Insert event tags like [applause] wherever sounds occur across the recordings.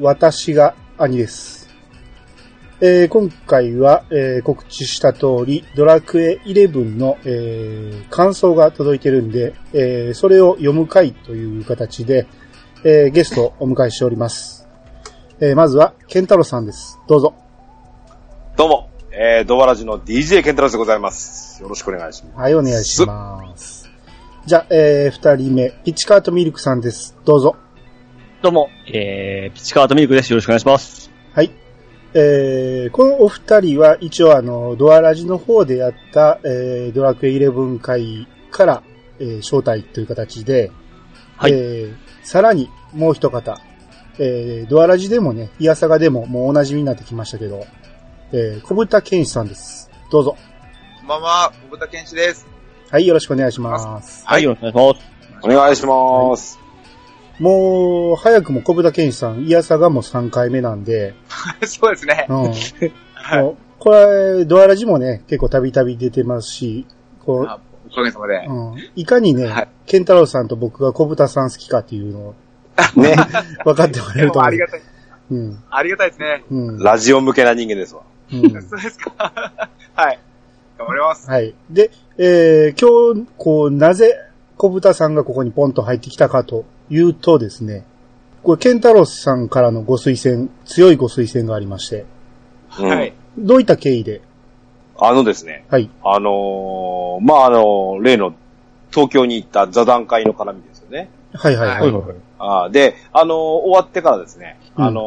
私が兄です。えー今回は、えー告知した通り、ドラクエ11の、えー感想が届いてるんで、えーそれを読む回という形で、えーゲストをお迎えしております。えーまずは、ケンタロウさんです。どうぞ。どうも、えー、ドバラジの DJ ケンタロスでございます。よろしくお願いします。はい、お願いします。じゃあ、えー二人目、ピッチカートミルクさんです。どうぞ。どうも、えー、ピチカートミルクです。よろしくお願いします。はい。えー、このお二人は一応あの、ドアラジの方でやった、えー、ドラクエ11回から、えー招待という形で、はいえー、さらにもう一方、えー、ドアラジでもね、イヤサガでももうお馴染みになってきましたけど、えー、小豚健志さんです。どうぞ。こんばんは、小豚健志です。はい、よろしくお願いします。はい、よろしくお願いしお願いします。もう、早くも小豚健志さん、イヤサガも3回目なんで、[laughs] そうですね。うん。はい。もうこれ、ドアラジもね、結構たびたび出てますし、こう、あおかげさまで。うん、いかにね、はいケンタロウさんと僕が小豚さん好きかっていうのをね、[laughs] 分かってもらえでると思うもあり。がたい。うん。ありがたいですね。うん。ラジオ向けな人間ですわ。うん [laughs] そうですか。はい。頑張ります。はい。で、えー、今日、こう、なぜ小豚さんがここにポンと入ってきたかというとですね、これ、ケンタロウさんからのご推薦、強いご推薦がありまして、うんはい。どういった経緯で、あのですね、はい。あのー、まあ、あの例の東京に行った座談会の絡みですよね。はいはいはい。はあーで、あのー終わってからですね、うんあの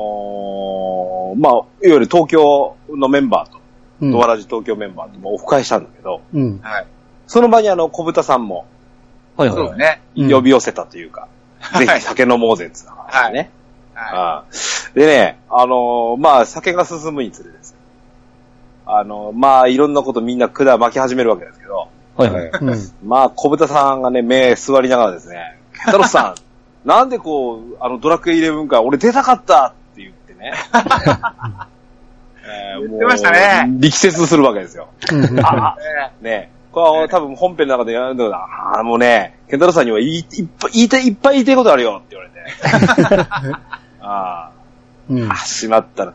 ーまあ、いわゆる東京のメンバーと、うんドワラジ東京メンバーともオフ会したんだけど、うん。はい。その場にあの、小豚さんも。はいはいはい。そうですね。うん呼び寄せたというか、[laughs] はいぜひ酒飲もうぜって言った話ね。はああでね、あのーまあ、酒が進むにつれですね。あのーまあ、いろんなことみんな管巻き始めるわけですけど、はいはい。うん。まあ、小豚さんがね、目座りながらですね、ケンタロスさん、[laughs] なんでこう、あの、ドラクエ11回俺出たかったって言ってね。[laughs] えー言ってましたね力説するわけですよ。うんあねこれは多分本編の中でやるんだけど、ああ、もうね、ケンタロスさんには言いいっぱい言いたい、いっぱい言いたいことあるよって言われて。[laughs] ああ。うんあ、しまったら。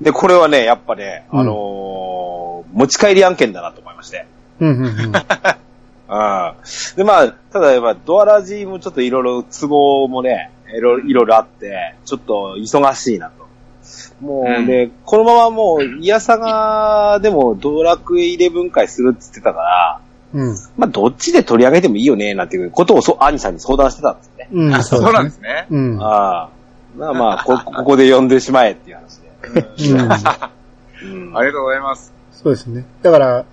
で、これはね、やっぱね、うんあのー持ち帰り案件だなと思いまして。うんうんうん [laughs] うん。で、まあ、ただやっぱドアラジもちょっといろいろ都合もね、いろいろあって、ちょっと忙しいなと。もうね、このままもう、イヤサガでもドラクエ11回するって言ってたから、うん。まあ、どっちで取り上げてもいいよね、なんていうことをそ、兄さんに相談してたんですね。うん。そうだねなんですね。うん。ああ。まあまあ、こ、ここで呼んでしまえっていう話で。うん。うんありがとうございます。そうですね。だから、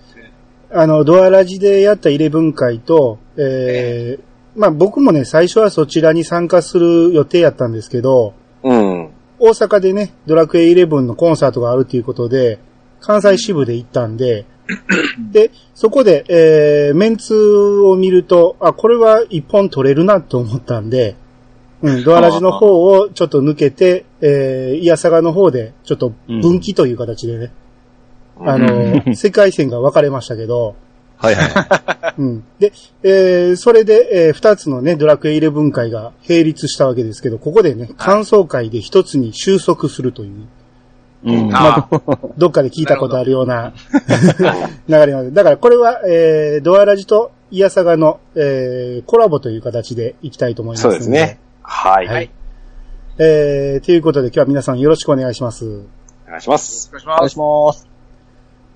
あの、ドアラジでやった11回と、えーまあ僕もね、最初はそちらに参加する予定やったんですけど、うん。大阪でね、ドラクエ11のコンサートがあるということで、関西支部で行ったんで、[clears throat] で、そこで、えー、メンツを見ると、あ、これは一本取れるなと思ったんで、うん、ドアラジの方をちょっと抜けて、えー、イヤサガの方で、ちょっと分岐という形でね、あの、[laughs] 世界線が分かれましたけど、はいはい。[laughs] うん。で、えー、それで、えー、二つのね、ドラクエ11回が並立したわけですけど、ここでね、感想会で一つに収束するという、うん。あどっかで聞いたことあるような [laughs] 流れまで。だからこれは、えー、ドアラジとイヤサガの、えー、コラボという形でいきたいと思いますそのうですね。。はい。はいえー、ということで今日は皆さんよろしくお願いします。お願いします。お願いしお願いします。ます。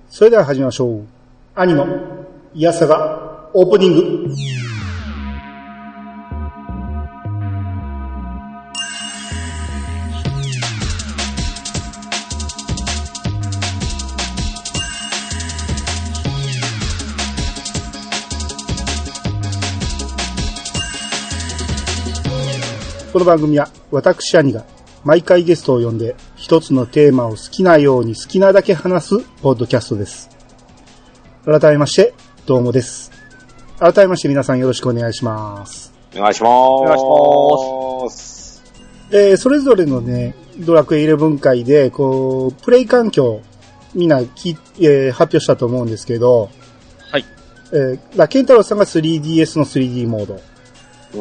それでは始めましょう。アニのイヤサガオープニング。この番組は私兄が毎回ゲストを呼んで一つのテーマを好きなように好きなだけ話すポッドキャストです。改めまして、どうもです。改めまして皆さんよろしくお願いします。お願いします。お願いします。えーそれぞれのね、ドラクエ11回で、こう、プレイ環境、みんなき、えー発表したと思うんですけど、はい。えー、だケンタロウさんが 3DS の 3D モード、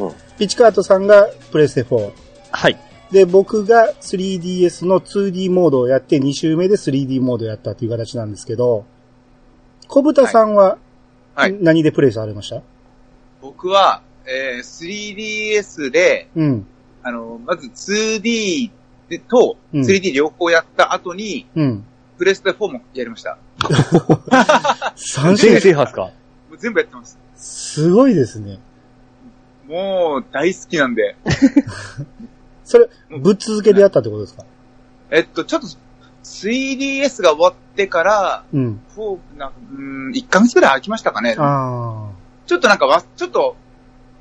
うん。ピチカートさんがプレステ4、はい。で、僕が 3DS の 2D モードをやって、2周目で 3D モードをやったっていう形なんですけど、小豚さんは、はいはい何でプレイされました？僕は、えー、3DS で、うん。あの、まず 2D でとうん 3D 両方やった後に、うん。プレステ4もやりました。3 [laughs] 全種制覇ですか？もう全部やってます。すごいですね。もう大好きなんで。[laughs] それ、ぶっ続けでやったってことですか？えっと、ちょっと 3DS が終わってから、うん。4、なんか、うーん、1ヶ月ぐらい空きましたかね。あちょっとなんかわ、ちょっと、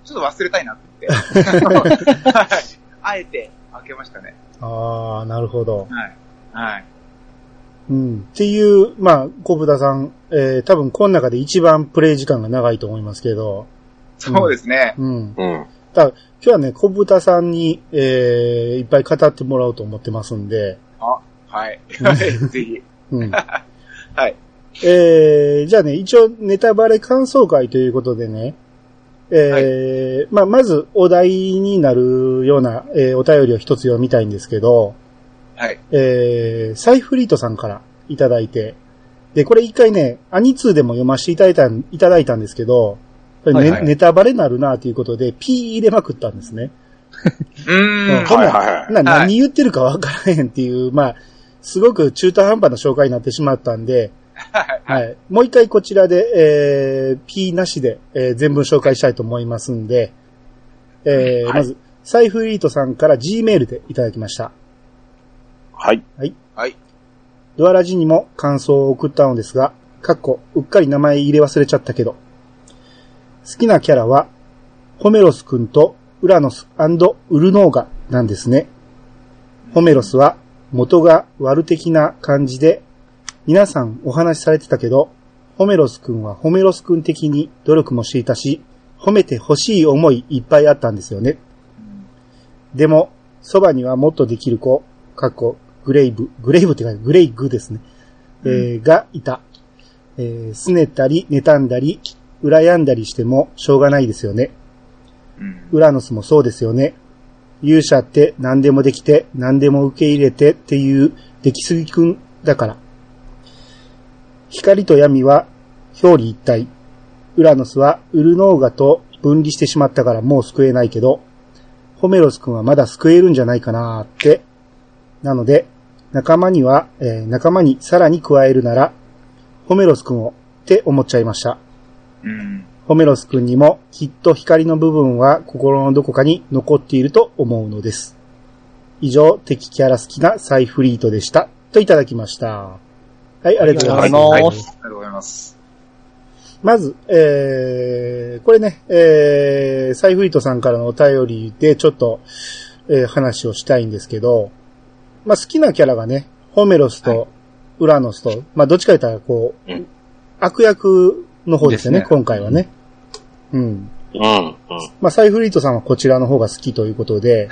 ちょっと忘れたいなって。[laughs] はいあえて開けましたね。あ。ああ、なるほど。はい。はい。うん。っていう、まあ、小豚さん、えー、多分この中で一番プレイ時間が長いと思いますけど、そうですね。うん。うん。今日はね、小豚さんに、えー、いっぱい語ってもらおうと思ってますんで、はい。はい [laughs] ぜひ。うん。[laughs] はい。えー、じゃあね、一応ネタバレ感想会ということでね、えーまあ、まずお題になるような、えーお便りを一つ読みたいんですけど、はい。えー、サイフリートさんからいただいて、で、これ一回ね、アニツーでも読ませていただいたんいただいたんですけど、これねはいはいネタバレになるなということで、P 入れまくったんですね。うーん。はいはいはいな何言ってるかわからへんっていう、まあ、すごく中途半端な紹介になってしまったんで、はい。はい。もう一回こちらで、えー、P なしで、えー全文紹介したいと思いますんで、えーはいまず、サイフリートさんから G メールでいただきました。はい。はい。ドアラジにも感想を送ったのですが、かっこ、うっかり名前入れ忘れちゃったけど、好きなキャラは、ホメロス君とウラノスウルノーガなんですね。ホメロスは元が悪的な感じで、皆さんお話しされてたけど、ホメロス君はホメロス君的に努力もしていたし、褒めて欲しい思いいっぱいあったんですよね。でも、そばにはもっとできる子、かっこ、グレイブ、グレイブってか、グレイグですね。えーがいた。えー、拗ねたり、妬んだり、羨んだりしてもしょうがないですよね。うん。ウラノスもそうですよね。勇者って何でもできて、何でも受け入れてっていう、出来すぎくんだから。光と闇は表裏一体。ウラノスはウルノーガと分離してしまったからもう救えないけど、ホメロス君はまだ救えるんじゃないかなーって。なので、仲間には、えー仲間にさらに加えるなら、ホメロス君をって思っちゃいました。うん。ホメロス君にもきっと光の部分は心のどこかに残っていると思うのです。以上、敵キャラ好きなサイフリートでした。といただきました。はい、ありがとうございます。ありがとうございますありがとうございます。まず、えー、これね、えー、サイフリートさんからのお便りでちょっと、えー話をしたいんですけど、まあ好きなキャラがね、ホメロスとウラノスと、まあどっちか言ったらこう、うん悪役の方ですよね、ね今回はね。うん。うん。まあ、サイフリートさんはこちらの方が好きということで、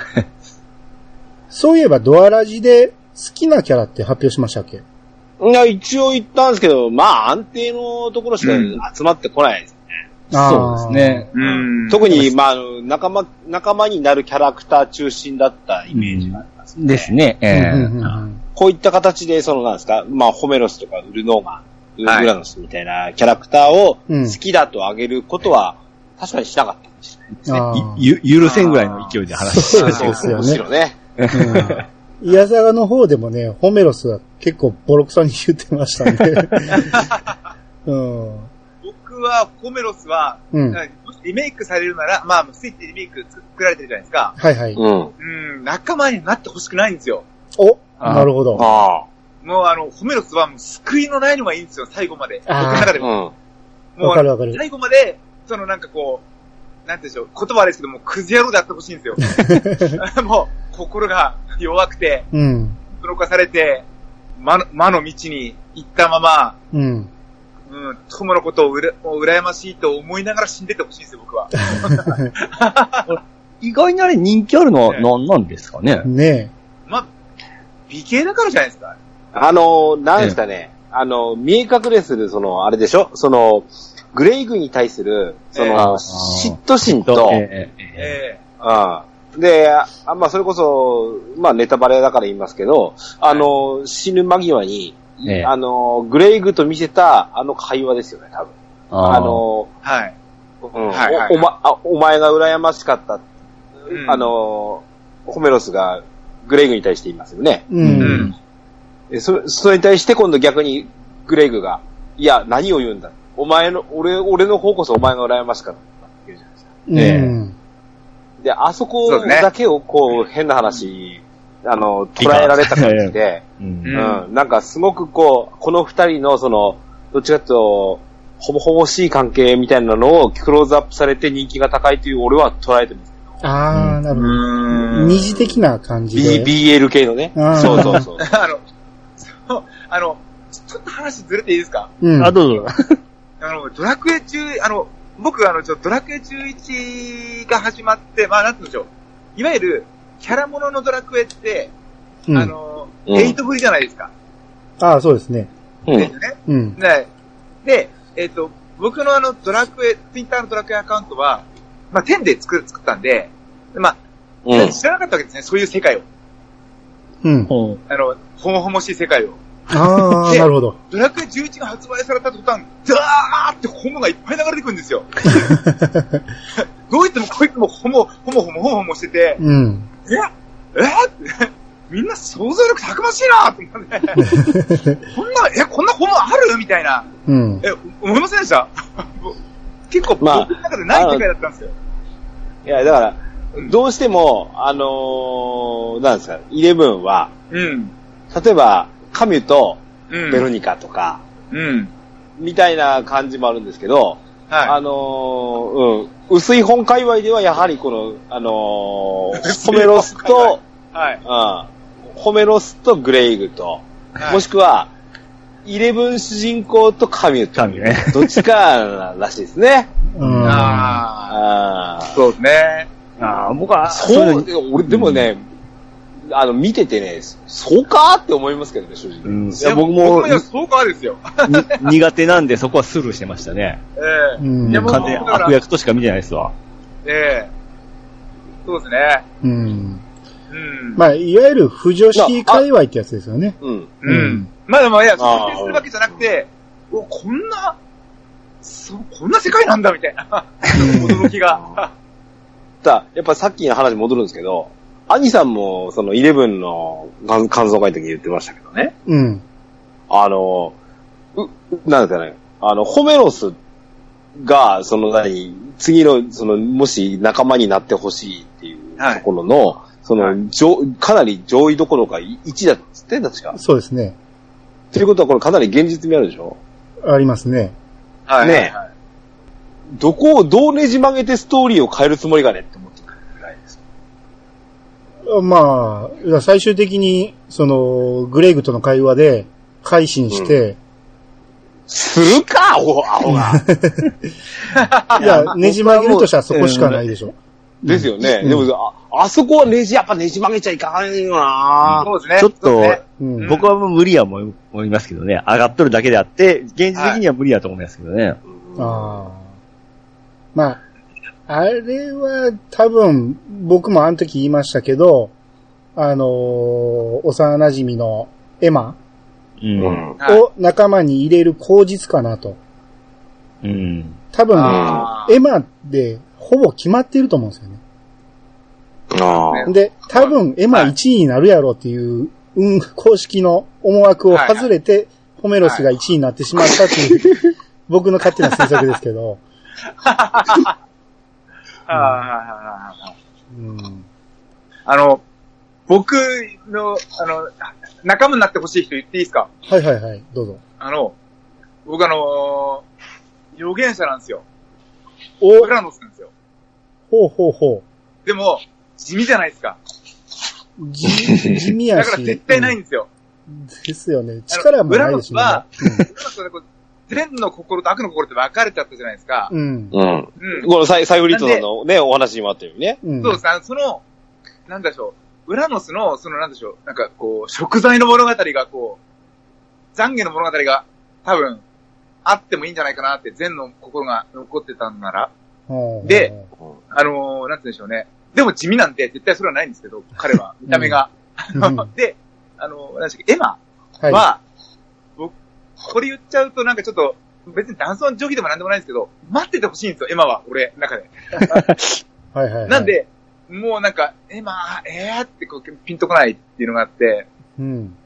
[laughs] そういえばドアラジで好きなキャラって発表しましたっけ？うん。いや、一応言ったんですけど、まあ安定のところしか集まってこないです。そうですね。うん。特に、まあ、仲間、仲間になるキャラクター中心だったイメージがあります、ねですね。あー。ええうんうんうんこういった形で、その、なんですか、まあ、ホメロスとかウルノーガン、はいウラノスみたいなキャラクターをうん好きだと挙げることは、確かにしなかったかもしれないですね。ゆ、許せんぐらいの勢いで話してそうるですよねむしろね。うん。イヤザガの方でもね、ホメロスは結構ボロクソに言ってましたんで。[laughs] うん。僕は、ホメロスは、うん。もしリメイクされるなら、まあ、スイッチでリメイク作られてるじゃないですか。はいはい。うん。うん、仲間になってほしくないんですよ。おなるほど。あもうあの、ホメロスは救いのないのがいいんですよ、最後まで。僕の中でも。ん。もうわかるわかる。最後まで、そのなんかこう、なんて言うんでしょう、言葉ですけども、クズ野郎であってほしいんですよ。[laughs] もう、心が弱くて、うん。驚かされて、魔の、魔の道に行ったまま、うん。うん、友のことをうら、もう羨ましいと思いながら死んでてほしいんですよ、僕は。[laughs] 意外にあれ人気あるのは何なんですかね？ねまあ、美形だからじゃないですか。あの、なんですかね。あの、見え隠れする、その、あれでしょ？その、グレイグに対する、そええ。の、嫉妬心と、ええええ。えあで、あまあ、それこそ、まあ、ネタバレだから言いますけど、あの、死ぬ間際に、ええ。あの、グレイグと見せた、あの会話ですよね、多分。あの、はい。うん。はいはいおおまあ、お前が羨ましかった、うん。あの、ホメロスがグレイグに対して言いますよね。う。うんそそれに対して今度逆にグレイグが、いや、何を言うんだ？お前の、俺、俺の方こそお前が羨ましかったって言うじゃないですか。うん。で、あそこだけをこう、変な話、あの、捉えられた感じで、うんうんうん、なんかすごくこう、この二人のその、どっちかというと、ほぼほぼしい関係みたいなのをクローズアップされて人気が高いという俺は捉えてます。ああ、なるほど。うん二次的な感じ B、で。BL 系のね。うんそうそうそう。[laughs] あの、あの、ちょっと話ずれていいですか？うん。あ、どうぞ。あの、ドラクエ中、あの、僕、あの、ちょ、ドラクエ11が始まって、まあ、なんて言うんでしょう。いわゆる、キャラもののドラクエって、うんあの、うんエイト振りじゃないですか。ああ、そうですね。うん。ですよね。うん。で、で、えっ、と、僕のあの、ドラクエ、ツイッターのドラクエアカウントは、まあ、10で作る、作ったんで、まあ、うん。知らなかったわけですね、そういう世界を。うん。ほあの、ほもほもしい世界を。ああ、でなるほど。ドラクエ11が発売された途端、ザーってホモがいっぱい流れてくるんですよ。[laughs] どういってもこいつもホモ、ホモホモホモホモしてて、うん。ええって、みんな想像力たくましいなと思って、こんな、え、こんなホモあるみたいな。うん。え、思いませんでした結構、まあ僕の中でない世界だったんですよ。いや、だからうん、どうしても、あのー、なんですか、イレブンは、うん。例えば、カミュとうん。ベロニカとか、うん。みたいな感じもあるんですけど、はあのー、うん、薄い本界隈ではやはりこの、あのー、ホメロスと、い。はい。うん、ホメロスとグレイグと、はいもしくは、イレブン主人公とカミュと、神ね。どっちからしいですね。うん。ああ。そうですね。ああ、僕は、そう、俺でもね、あの、見ててね、そうかって思いますけどね、正直。うん。いいやや、僕もいや、そうかですよ。に苦手なんでそこはスルーしてましたね。ええうんいや、もう、完全悪役としか見てないですわ。ええそうですね。うん。うん。まあ、いわゆる不女子界隈ってやつですよね。うん。うん。まあでも、いや、あー否定するわけじゃなくて、お、こんな、そう、こんな世界なんだ、みたいな、驚きが。[laughs] だやっぱさっきの話に戻るんですけど、アニさんも、その、イレブンの感感想会の時に言ってましたけどね。うん。あの、う、なんですかね、あの、ホメロスが、その何、次の、その、もし仲間になってほしいっていうはいところの、その、はい上かなり上位どころか1だっつって確か。そうですね。ということはこれかなり現実味あるでしょ？ありますね。はい。ねはいどこをどうねじ曲げてストーリーを変えるつもりがねって思っ。まあ、最終的に、その、グレイグとの会話で、改心して、するか、アホ、アホが。[laughs] いや、ねじ曲げるとしたらそこしかないでしょ。ですよね。うんでも、あ、あそこはねじ、やっぱねじ曲げちゃいかんよなそうですね。ちょっとねうん。僕はもう無理や思い思いますけどね。上がっとるだけであって、現実的には無理やと思いますけどね。ああ。まあ、あれは多分、僕もあの時言いましたけど、あのー幼馴染のエマを仲間に入れる口実かなと。うん。多分ねあ、ーエマでほぼ決まってると思うんですよね。ああ。で、多分エマ1位になるやろっていう、うん、公式の思惑を外れて、ホメロスが1位になってしまったっていう、僕の勝手な推測ですけど、[laughs] はいはいはいはいうん、あの、僕の、あの、仲間になってほしい人言っていいですか？はいはいはい、どうぞ。あの、僕あのー、予言者なんですよ。おウラノスなんですよ。ほうほうほでも、地味じゃないですか。う。じ、地味やし。だから絶対ないんですよ。うんですよね。力もないですしね。ウラノスはこう善の心と悪の心って分かれちゃったじゃないですか。うん。うん。うん。このサイサイフリットさんのね、お話にもあったようにね。うん。そうです。あの、その、なんでしょう。ウラノスの、その、なんでしょう。なんか、こう、食材の物語が、こう、懺悔の物語が、多分、あってもいいんじゃないかなって、善の心が残ってたんなら。ほうで、あのーなんて言うんでしょうね。でも地味なんで絶対それはないんですけど、彼は、見た目が。うん [laughs] で、あの、何でしたっけ、エマはい。は、僕、これ言っちゃうとなんかちょっと、別に男尊女卑でもなんでもないんですけど、待っててほしいんですよ、エマは、俺、中で。[laughs] はいはいはい。なん、で、もうなんか、エマ、えーってこうピンとこないっていうのがあって、うん。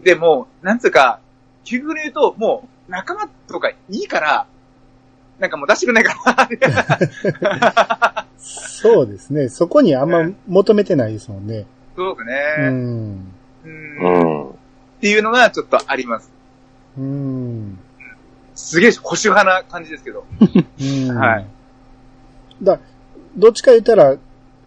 で、もう、なんつうか、究極に言うと、もう、仲間とかいいから、なんかもう出してくんないから。[laughs] そうですね。そこにあんま求めてないですもんね。そうですうね。ん。うん。っうん。ていうのがちょっとあります。うん。すげえ保守派な感じですけど。うん。はい。だ、どっちか言ったら、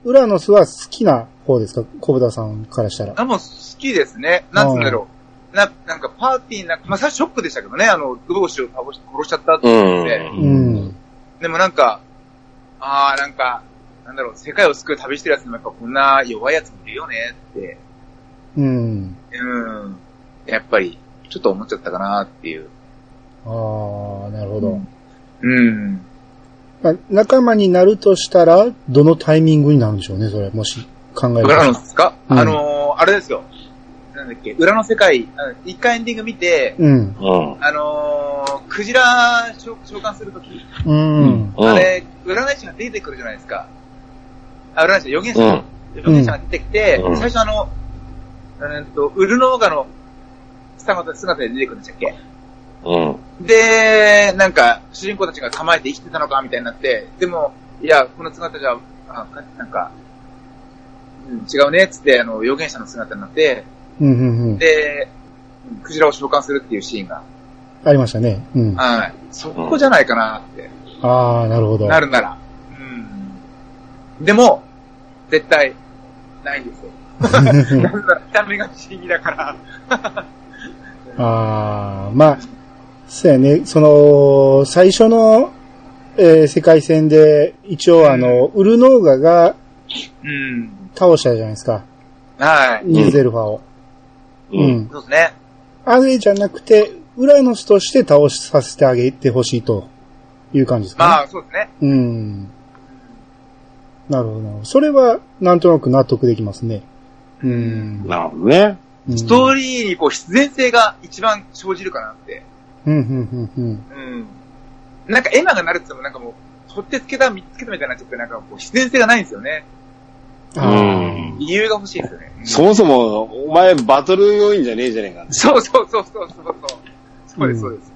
ウラノスは好きな方ですか？小豚さんからしたら。あ、もう好きですね。なんつうんだろう。な、なんかパーティーな、まあ最初ショックでしたけどね、あの、同士を倒し殺しちゃったってって、うんん。でもなんか、あーなんか、なんだろう、世界を救う旅してるやつにもやっぱこんな弱いやつもいるよねって、うん。うん。やっぱり、ちょっと思っちゃったかなっていう。ああ、なるほど。うん。まあ、仲間になるとしたら、どのタイミングになるんでしょうね、それ。もし考えると裏のですか、うんあのー、あれですよ。なんだっけ、裏の世界、一回エンディング見て、うん。うん。あのー、クジラ召召喚するとき、うん。うんあれ、占い師が出てくるじゃないですか。あ、占い師、預言者、うん預言者が出てきて、うん最初あの、うんと、ウルノーガの姿姿で出てくるんでしたっけ？うん。で、なんか、主人公たちが構えて生きてたのかみたいになって、でも、いや、この姿じゃ、あなんか、うん、違うね、つって、あの、預言者の姿になって、うん、うん、うん。で、うんクジラを召喚するっていうシーンが、ありましたね。うん。あはい。そこじゃないかなって、あー、なるほど。なるなら。うん。でも、絶対、ないんですよ。[laughs] [laughs] なんだ見た目が不思議だから。ああ、まあ、そうやね。その、最初の、えー世界戦で、一応あの、ウルノーガがうん。倒したじゃないですか。はい。ニューゼルファを。う。うんん。そうですね。あれじゃなくて、ウラノスとして倒しさせてあげてほしいという感じですか、ね。まあ、そうですね。うん。なるほどなるほど。それは、なんとなく納得できますね。うん。なるほどね。うんストーリーにこう必然性が一番生じるかなって。うん、うん、うん、うん。うん。なんかエマがなるって言ってもなんかもう、取ってつけた、見つけたみたいになっちゃって、なんかこう必然性がないんですよね。うあん。理由が欲しいんですよね。うんそもそも、お前バトル要員じゃねえじゃねえか。そうそうそうそうそうそう。そうです、そうです。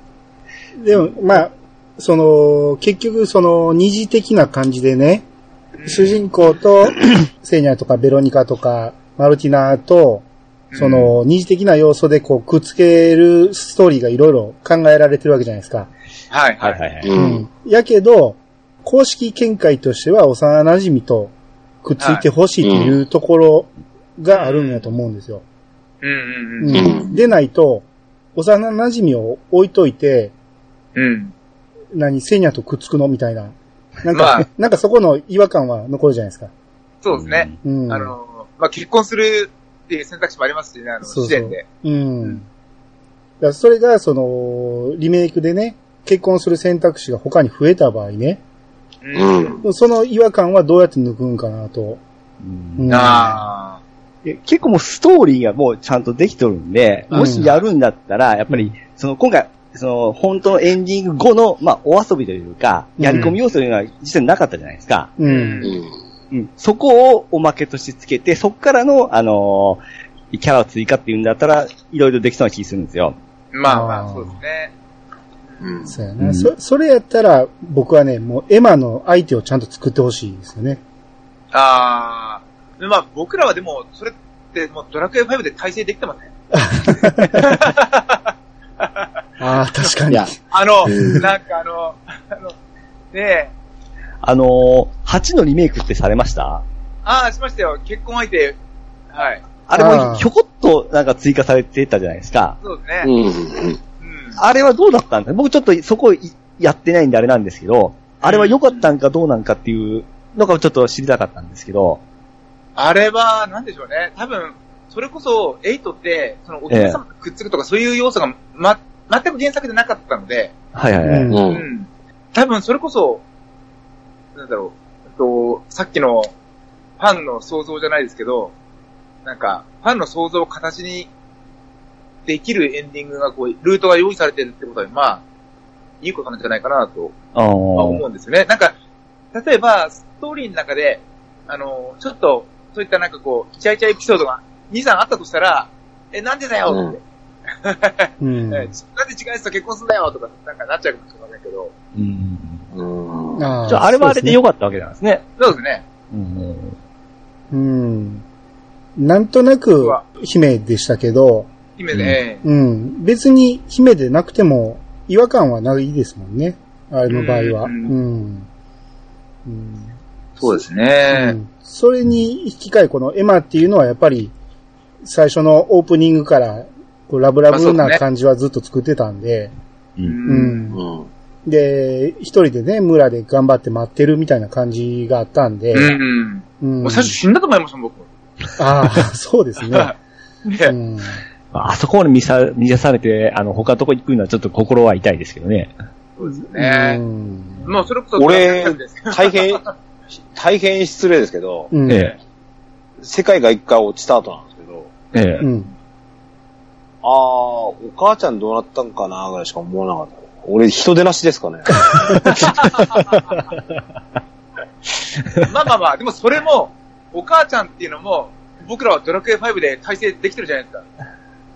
ーでも、まあ、その、結局、その、二次的な感じでね、主人公と、[clears throat] セーニャとかベロニカとか、マルティナと、その、二次的な要素でこう、くっつけるストーリーがいろいろ考えられてるわけじゃないですか。はい、はいい。ははいはい。うん。やけど、公式見解としては幼馴染とくっついてほしいというところがあるんやと思うんですよ。うんうんううん。ん。でないと、幼馴染を置いといて、うん。何、セーニャとくっつくのみたいな。なんか、まあなんかそこの違和感は残るじゃないですか。そうですね。うん。あの、まあ、結婚するっていう選択肢もありますしね、あの、そうそう時点で。うん。だからそれが、その、リメイクでね、結婚する選択肢が他に増えた場合ね、うん。その違和感はどうやって抜くんかなと。うんうんあで結構もうストーリーがもうちゃんとできとるんで、うんもしやるんだったら、やっぱり、その今回、その本当のエンディング後の、まあお遊びというか、うんやり込み要素というのは実際なかったじゃないですか。う。うんん。うん。そこをおまけとしてつけて、そこからの、あのーキャラを追加っていうんだったら、いろいろできそうな気するんですよ。ーまあまあそうですね。うん。そうやな、うんそ。それやったら、僕はね、もうエマの相手をちゃんと作ってほしいですよね。ああ。でまあ、僕らはでも、それってもうドラクエ5で体制できてません。[laughs] ああ、確かに。あの、うんなんかあの、あの、ねえ、あのー、8のリメイクってされました？ああ、しましたよ。結婚相手。はい。あれもひょこっとなんか追加されてたじゃないですか。そうですね。うん。うん。あれはどうだったんだ？僕ちょっとそこいやってないんであれなんですけど、あれは良かったんかどうなんかっていうのがちょっと知りたかったんですけど、あれは、なんでしょうね。多分、それこそ、エイトって、そのお父様とくっつくとかそういう要素が、ま、全く原作でなかったので、はいはいはい。うん。多分、それこそ、なんだろう、えっと、さっきの、ファンの想像じゃないですけど、なんか、ファンの想像を形にできるエンディングがこう、ルートが用意されてるってことは、まあ、いいことなんじゃないかなとあまあ思あ。うんですよね。なんか、例えば、ストーリーの中で、あの、ちょっと、そういったなんかこう、イチャイチャエピソードが2、3あったとしたら、え、なんでだよって、うん。[laughs] えなんで違うやつと結婚すんだよとか、なんかなっちゃうかもしれませんけど、うん。うん。あじゃあ、あれはあれで良かったわけなんですね。そうですね。うん。うん。なんとなうくわ、姫でしたけど、姫ね、うん。別に姫でなくても違和感はないですもんね。あれの場合は。う。うんんうんそうですうね。んそれに引き換えこのエマっていうのはやっぱり最初のオープニングからこうラブラブな感じはずっと作ってたんで、う。うん。で、一人でね、村で頑張って待ってるみたいな感じがあったんで、うん。うんもう最初死んだと思いました、僕。ああ、[laughs] そうですね。[laughs] うねんあそこまで見さ、見出されて、あの、他のとこ行くのはちょっと心は痛いですけどね。そうですねう。んもうそれこそ、俺大変、大変失礼ですけど、うん。え世界が一回落ちた後なんですけど、え。ええ。うん。あー、お母ちゃんどうなったんかなぐらいしか思わなかった。俺、人出なしですかね。[laughs] まあまあまあ、でもそれも、お母ちゃんっていうのも、僕らはドラクエ5で体制できてるじゃないですか。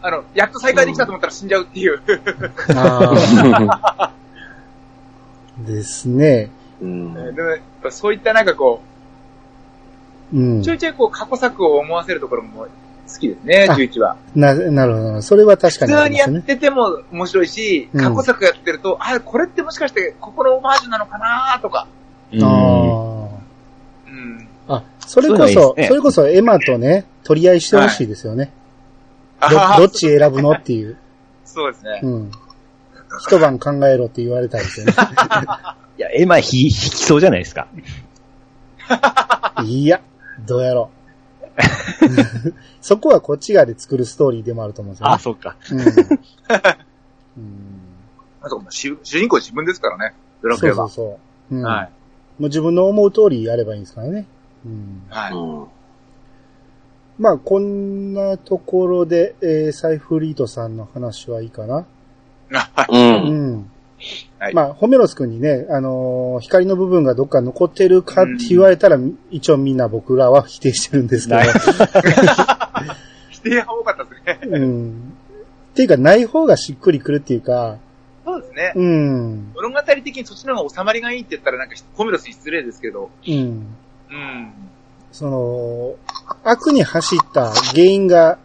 あの、やっと再会できたと思ったら死んじゃうっていう。ですね。うん。でもやっぱそういったなんかこうんう、ちょ。いちょいこう過去作を思わせるところも好きですね、あ11は。な、なるほど。それは確か普通にやっ。てても面白いし、うん過去作やってると、あ、これってもしかしてここのオマージュなのかなとか。うんあうん。あ。あ、それこそ、ねそれこそエマとね、取り合いしてほしいですよね。あどどっち選ぶのっていう。そうですね。うん。一晩考えろって言われたいですよね。[laughs] いや、エマひ引きそうじゃないですか。[laughs] いや、どうやろう。[laughs] そこはこっち側で作るストーリーでもあると思うんですよ、ね。あ、そうか。うん。[laughs] うんあと主主人公自分ですからね、ドラクエは。そうそうそう。うん。はい。もう自分の思う通りやればいいんですからね。うん。はい。うん。まあ、こんなところで、えー、サイフリートさんの話はいいかな。[laughs] はい。う。うんん。はいまあ、ホメロス君にね、あのー光の部分がどっか残ってるかって言われたら、一応みんな僕らは否定してるんですけど。[laughs] 否定が多かったですね。うん。っていうか、ない方がしっくりくるっていうか、そうですね。うん。物語的にそっちの方が収まりがいいって言ったらなんかコメロスに失礼ですけど。うん。うん。その、悪に走った原因が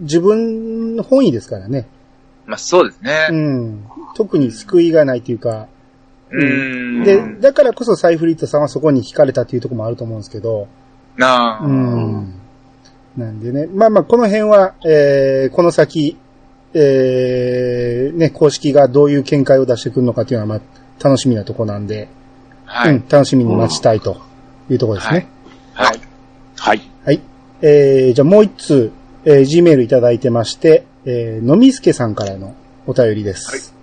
自分本位ですからね。まあそうですねう。ん。特に救いがないというか、うん。で、だからこそサイフリートさんはそこに惹かれたっていうところもあると思うんですけど、なあ。うん。なんでね、まあまあこの辺は、えー、この先、えー、ね、公式がどういう見解を出してくるのかっていうのは、まあ、楽しみなとこなんで、はい。うん、楽しみに待ちたいというところですね。はい。はい。はい。えー、じゃあもう一通、えー、Gmail いただいてまして、えー、のみすけさんからのお便りです。はいはい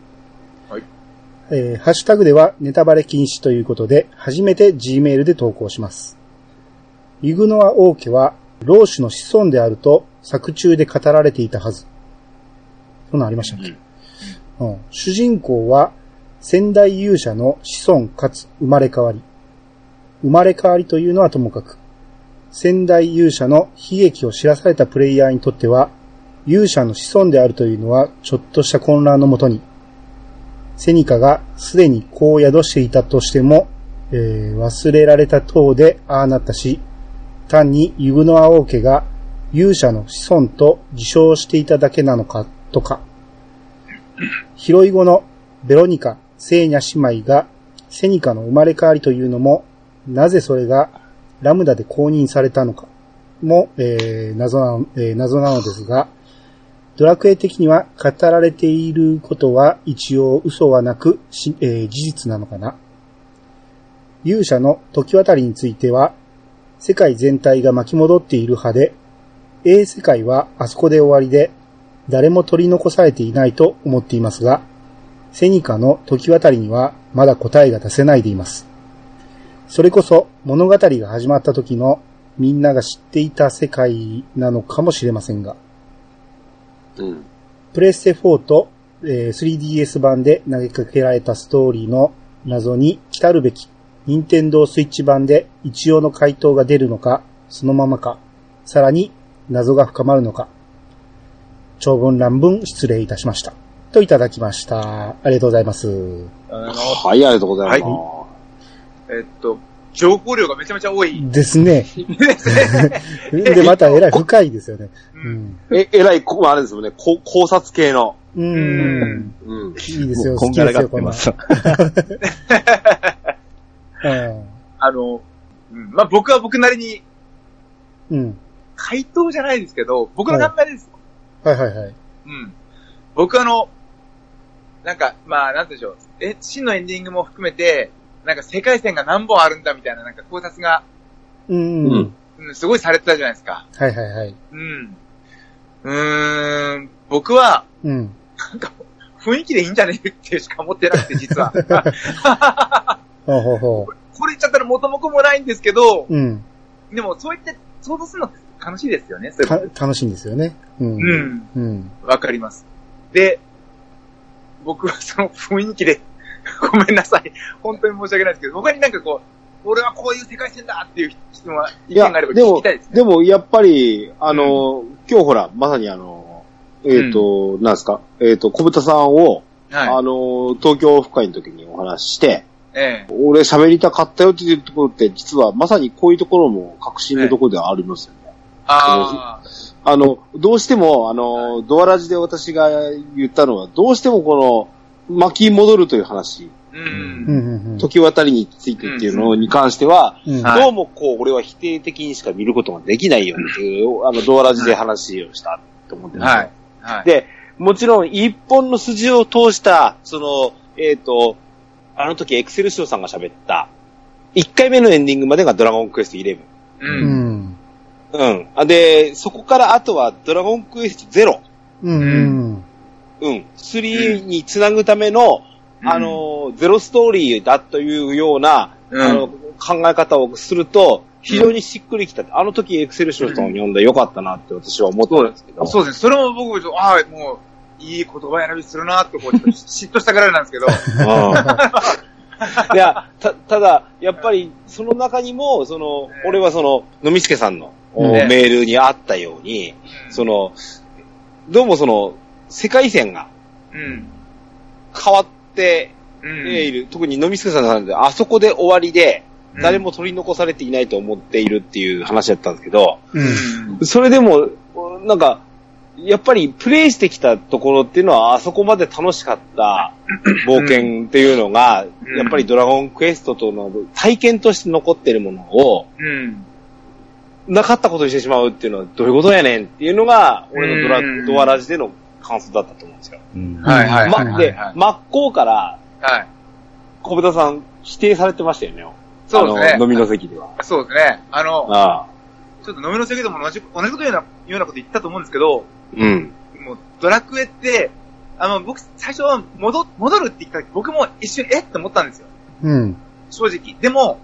えー、ハッシュタグではネタバレ禁止ということで、初めて Gmail で投稿します。ユグノア王家は、老子の子孫であると作中で語られていたはず。そんなんありましたっけ、うん、主人公は、先代勇者の子孫かつ生まれ変わり。生まれ変わりというのはともかく、先代勇者の悲劇を知らされたプレイヤーにとっては、勇者の子孫であるというのはちょっとした混乱のもとに、セニカがすでにこう宿していたとしても、えー忘れられた塔でああなったし、単にユグノア王家が勇者の子孫と自称していただけなのかとか、ヒロイ語のベロニカ、セーニャ姉妹がセニカの生まれ変わりというのも、なぜそれがラムダで公認されたのかも、えー謎な、えー謎なのですが、ドラクエ的には語られていることは一応嘘はなく、えー事実なのかな？勇者の時渡りについては、世界全体が巻き戻っている派で、A 世界はあそこで終わりで、誰も取り残されていないと思っていますが、セニカの時渡りにはまだ答えが出せないでいます。それこそ物語が始まった時のみんなが知っていた世界なのかもしれませんが、うん。プレステ4と、えー 3DS 版で投げかけられたストーリーの謎に来たるべき、任天堂スイッチ版で一応の回答が出るのか、そのままか、さらに謎が深まるのか、長文乱文失礼いたしました。といただきました。ありがとうございます。はい、ありがとうございます。えっと、情報量がめちゃめちゃ多い。ですね。[laughs] で、またえらい深いですよね。う。うんん。え、えらい、こあれですもんね、こ考察系の。う。うんうん。いいですよ。こん好きですよ、こんながらがってま。す。[laughs] うんあの、うんまあ僕は僕なりに、うん。回答じゃないですけど、僕の考えです。はいはいはい。うん。僕あの、なんか、まあ、なんて言うんでしょう。え、真のエンディングも含めて、なんか世界線が何本あるんだみたいな、なんか考察が、うん。ううんん。うん、すごいされてたじゃないですか。はいはいはい。うん。うーん、僕は、うん。なんか、雰囲気でいいんじゃねえってしか思ってなくて、実は。[laughs] ほうほうほこれ言っちゃったら元も子もないんですけど、う。うん。でもそう言って想像するの楽しいですよね。そ楽しいんですよね。うん。うん。うん。わかります。で、僕はその雰囲気で、[laughs] ごめんなさい。本当に申し訳ないですけど、他になんかこう、俺はこういう世界線だっていう質問は、意見があれば、でも聞きたいです、ね。でも、やっぱり、あの、今日ほら、まさにあの、えっ、と、なんですか、えっ、と、小豚さんを、はあの、東京オフ会の時にお話しして、い。ええ俺喋りたかったよっていうところって、実はまさにこういうところも確信のところではありますよね。ああ、あの、どうしても、あの、ドアラジで私が言ったのは、どうしてもこの、巻き戻るという話、う。うんん。うん。時渡りについてっていうのに関しては、うん。はいどうもこう、俺は否定的にしか見ることができないよっていう、あの、ドアラジで話をしたと思ってます。はい。はい。で、もちろん一本の筋を通した、その、えっ、と、あの時エクセルシオさんが喋った、1回目のエンディングまでがドラゴンクエスト11。う。うんん。うん。あで、そこからあとはドラゴンクエスト0。うん。うん。3につなぐための、うん。あの、ゼロストーリーだというような、うん。あの、考え方をすると、非常にしっくりきた。あの時エクセルシオさんを読んでよかったなって私は思ったんですけど。そう。です。ね。それも僕、ああ、もう、いい言葉選びするなって、こう、嫉妬したぐらいなんですけど。うん。[laughs] いや、た、ただ、やっぱり、その中にも、その、ね俺はその、のみすけさんの、ねメールにあったように、その、どうもその、世界線がうん。変わってうん。いる、特にのみすけさんなんで、あそこで終わりで、うん誰も取り残されていないと思っているっていう話だったんですけど、うん。それでも、なんか、やっぱりプレイしてきたところっていうのは、あそこまで楽しかった [laughs] 冒険っていうのが、うんやっぱりドラゴンクエストとの体験として残ってるものを、うん。なかったことにしてしまうっていうのはどういうことやねんっていうのが、俺のドラ、うんドアラジでの感想だったと思うんですよ。うんはいはいはいま、はい。ではい、真っ向から、はい。小豚さん否定されてましたよね。そうですね飲みの席では。そうですね。あの、ああ。ちょっと飲みの席でも同じ、同じこと言うような、ようなこと言ったと思うんですけど、うん。もう、ドラクエって、あの、僕、最初は戻、戻るって言った時、僕も一瞬、えって思ったんですよ。うん。正直。でも、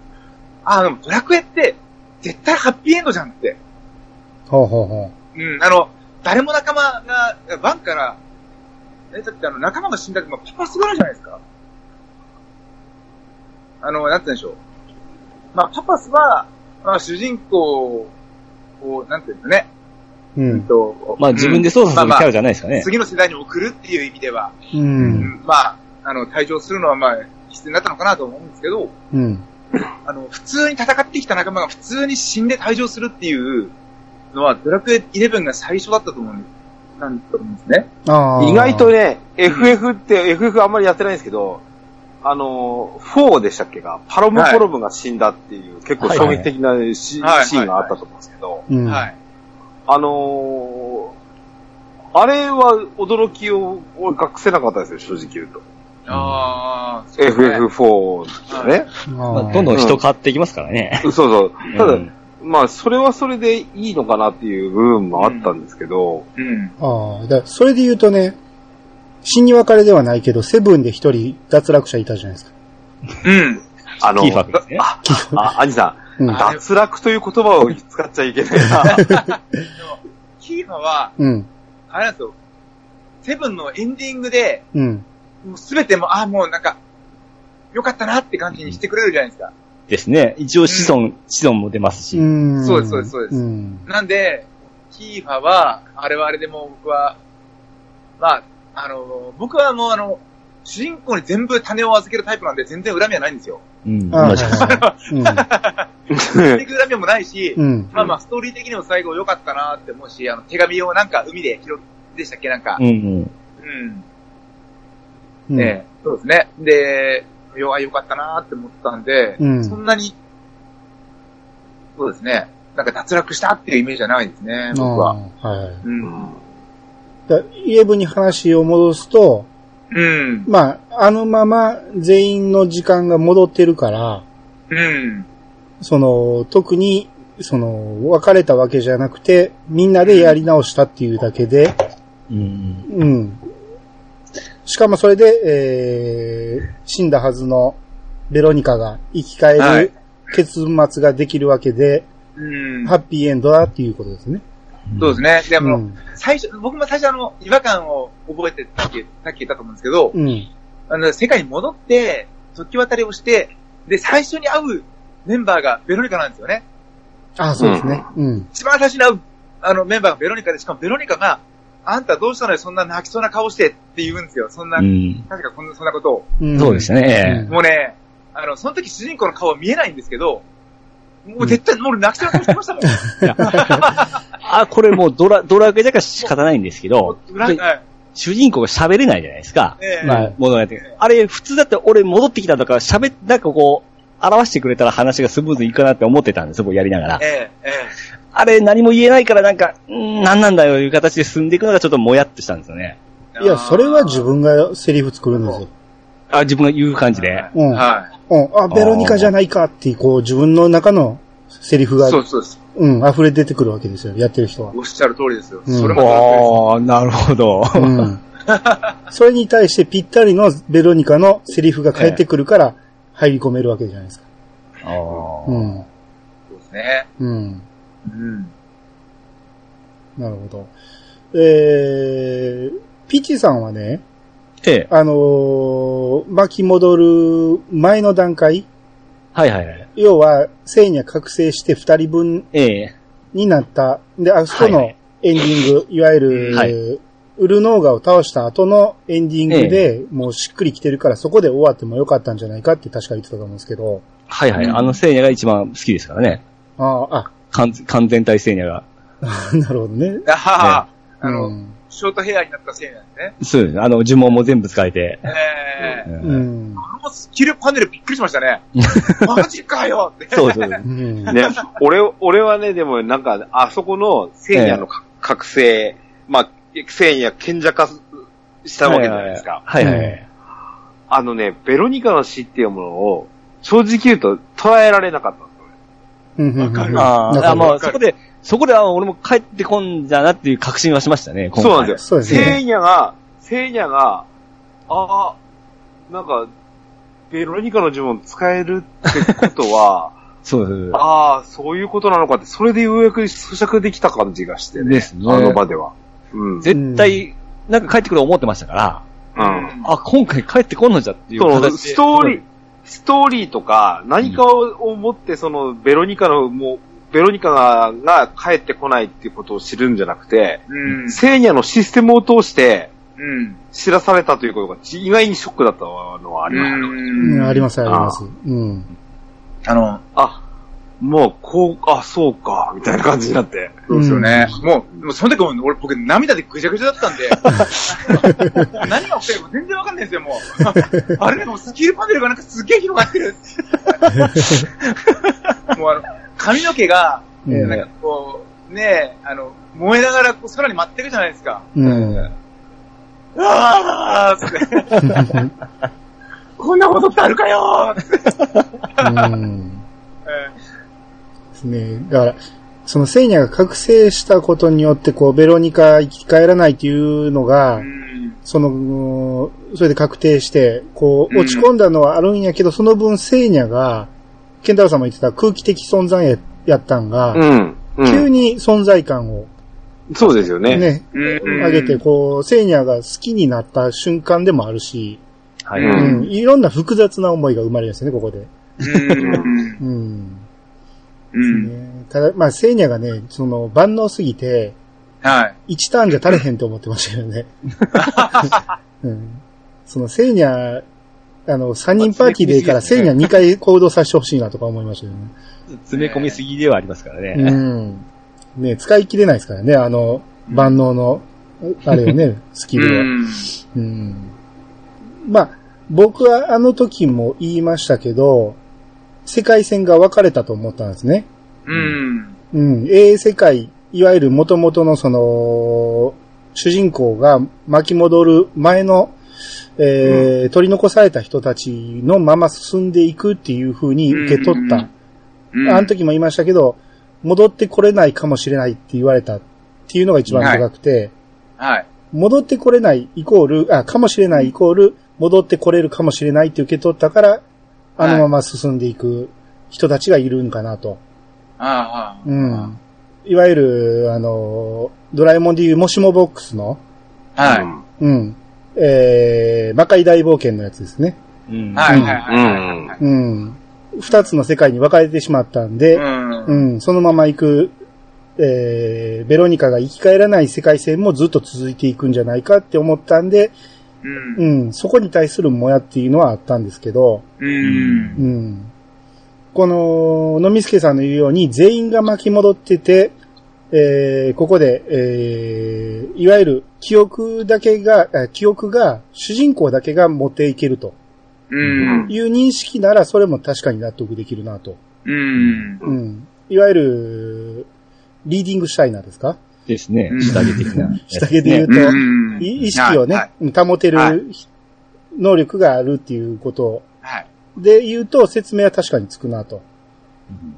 あ、でもドラクエって、絶対ハッピーエンドじゃんって。ほうほうほうん、あの、誰も仲間が、バンから、え、だってあの、仲間が死んだって、まあパパスぐらいじゃないですか。あの、なんて言うんでしょう。まあ、パパスは、まあ、主人公を、なんて言うんですかね。う。んん。と、まあ自分で操作するキャラじゃないですかね。次の世代に送るっていう意味では、う。うんんまあ、あの、退場するのはまあ、必要になったのかなと思うんですけど、うん。あの、普通に戦ってきた仲間が普通に死んで退場するっていうのは、ドラクエ11が最初だったと思うんなんだと思うんですね。ああ。意外とね、FF って、FF あんまりやってないんですけど、あの、4でしたっけが、パロムポロムが死んだっていう、結構衝撃的なシ,、はいシーンがあったと思うんですけど、うん。はい。あのーあれは驚きを俺隠せなかったですよ、正直言うと。ああ、そうですね FF4 ね。あまあどんどん人変わっていきますからね。そうそう。ただ、うんまあ、それはそれでいいのかなっていう部分もあったんですけど、うん。ああ。だそれで言うとね、死に別れではないけど、セブンで一人脱落者いたじゃないですか。うん。あのキーファックですね。あ、兄さん、うん。あ脱落という言葉を使っちゃいけないな。キーファは、うん。あれなんですよ。セブンのエンディングで、うん。もうすべても、あ、もうなんか、よかったなって感じにしてくれるじゃないですか。ですね。一応子孫、子孫も出ますし。うん。そうですそうですそうですん。なんで、キーファは、あれはあれでもう僕は、まあ、あの、僕はもうあの、主人公に全部種を預けるタイプなんで全然恨みはないんですよ。うん。あ同じです。うん。全然恨みもないし、うん。まあまあ、ストーリー的にも最後良かったなって思うし、あの、手紙をなんか海で拾っでしたっけなんかう。んうん。うん。うん。ねそうですね。で、よ、あ、良かったなって思ったんで、うんそんなに、そうですね。なんか脱落したっていうイメージじゃないですね、僕は。はい。うん。だイエブに話を戻すと、うん。まあ、あのまま全員の時間が戻ってるから、うん。その、特に、その、別れたわけじゃなくて、みんなでやり直したっていうだけで、うん。うん。しかもそれで、えー、死んだはずのベロニカが生き返はいる結末ができるわけで、うん。ハッピーエンドだっていうことですね。そうですね。でも、うん。最初、僕も最初あの、違和感を覚えてさっき、さっき言ったと思うんですけど、うん。あの、世界に戻って、時渡りをして、で、最初に会うメンバーがベロニカなんですよね。あ、そうですね。うん。一番最初に会う、あの、メンバーがベロニカで、しかもベロニカが、あんたどうしたのよ、そんな泣きそうな顔してって言うんですよ。そんな、うん。確かこんな、そんなことを。うんそうですね。もうね、あの、その時主人公の顔は見えないんですけど、もう絶対、もう俺泣きそうな顔してましたもん。[laughs] あ、これもうドラ、ドラクエだから仕方ないんですけど、はい。主人公が喋れないじゃないですか。ええまあ、物て。あれ、普通だって俺戻ってきたとか喋っ、なんかこう、表してくれたら話がスムーズにいくかなって思ってたんですよ、僕やりながらえ。え、えあれ、何も言えないからなんか、んー何なんだよいう形で進んでいくのがちょっともやっとしたんですよね。え。いや、それは自分がセリフ作るんですよ。あ、自分が言う感じで。うん。はうん。あ、ベロニカじゃないかって、こう、自分の中のセリフい。が、そうそうです。うん、溢れ出てくるわけですよ。やってる人は。おっしゃる通りですよ。うんそれもああ、なるほど。うん。[laughs] それに対してぴったりのベロニカのセリフが返ってくるから入り込めるわけじゃないですか。あーうん。そうですね。うん。うん。なるほど。えー、ピッチさんはね、ええ。あのー巻き戻る前の段階、はいはいはい。要は、聖夜覚醒して二人分ええ。になった。で、あそこのはいはいエンディング、いわゆる、はいウルノーガを倒した後のエンディングで、もうしっくりきてるから、そこで終わってもよかったんじゃないかって確か言ってたと思うんですけど、はいはい。あの聖夜が一番好きですからね。ああ、完完全体聖夜が。あ、[laughs] なるほどね。あはは、あの、うん。ショートヘアになったせいなんですね。そうです。あの、呪文も全部使えて。ええううんん。あのスキルパネルびっくりしましたね。[laughs] マジかよって。そうそう。うん。ね、俺、俺はね、でもなんか、あそこの聖夜のか覚醒、まあ、聖夜賢者化したわけじゃないですか。はいはいはい。あのね、ベロニカの死っていうものを、正直言うと捉えられなかったわかるあーあ、わかるまあ、そこで、そこで、あ俺も帰ってこんだなっていう確信はしましたね、今回そうなんですよ。そうですね聖夜が、聖夜が、ああ、なんか、ベロニカの呪文使えるってことは、[laughs] そうです。ああ、そういうことなのかって、それでようやく咀嚼できた感じがしてね。ですねあの場では。うん。絶対、なんか帰ってくると思ってましたから、うん。あ、今回帰ってこんのじゃっていう形で。ストーリー、ストーリーとか、何かを持って、その、ベロニカの、もう、ベロニカがが帰ってこないっていうことを知るんじゃなくて、うん。聖夜のシステムを通してうん。知らされたということが意外にショックだったのはありましたね。うんあります、あります。うん。あの、あ、もう、こう、あ、そうか、みたいな感じになって。そうですよね。もう、もうその時も俺、僕涙でぐちゃぐちゃだったんで、[laughs] 何が起きてるか全然わかんないですよ、もう。[laughs] あれでもスキルパネルがなんかすげえ広がってる。[laughs] もうあの、髪の毛が、うんえーなんかこう、ねえ、あの、燃えながらこう空に舞ってるじゃないですか。うん。うわーって。こんなことってあるかよーって。うん。えですね。だから、その聖夜が覚醒したことによって、こう、ベロニカ生き返らないっていうのが、ーうんその、それで確定して、こう、うん落ち込んだのはあるんやけど、その分聖夜が、ケンタロウさんも言ってた空気的存在ややったんが、うん。うん。急に存在感をそうですよね。ね、うん上げて、こう、セーニャが好きになった瞬間でもあるし、はい。うんうん、いろんな複雑な思いが生まれるんですよね、ここで。うん。うん。うん。ねただ、まあ、セーニャがね、その、万能すぎて、はい。1ターンじゃ足れへんと思ってましたよね。[laughs] うん。その、セーニャ、あの、3人パーティーでいいから、セーニャ2回行動させてほしいなとか思いましたよね。詰め込みすぎではありますからね。うん。ね、使い切れないですからね、あの、万能の、あれよね、スキうルを。ん。うん。まあ、僕はあの時も言いましたけど、世界線が分かれたと思ったんですね。うん。うん。A 世界、いわゆる元々のその、主人公が巻き戻る前の、えー取り残された人たちのまま進んでいくっていう風に受け取った。うん。あの時も言いましたけど、戻ってこれないかもしれないって言われたっていうのが一番でかくて、はい。戻ってこれないイコール、あ、かもしれないイコール、戻ってこれるかもしれないって受け取ったから、あのまま進んでいく人たちがいるんかなと。ああ。うん。いわゆる、あの、ドラえもんでいうもしもボックスの、はうん。えー、魔界大冒険のやつですね。うんい。はい。はい。はい。はい。うん。二つの世界に分かれてしまったんで、うん。うん、そのまま行く、えー、ベロニカが生き返らない世界線もずっと続いていくんじゃないかって思ったんで、うん。うん、そこに対するもやっていうのはあったんですけど、うん。うん。この、のみすけさんの言うように、全員が巻き戻ってて、えー、ここで、えー、いわゆる記憶だけが、あ記憶が、主人公だけが持っていけるとうん。いう認識なら、それも確かに納得できるなと。うん。うん。いわゆる、リーディングシャイナーですか？ですねう。ん下着的な。[laughs] 下着で言うと、意識をね、はい。保てはる能力があるっていうことはい。で言うと説明は確かにつくなと。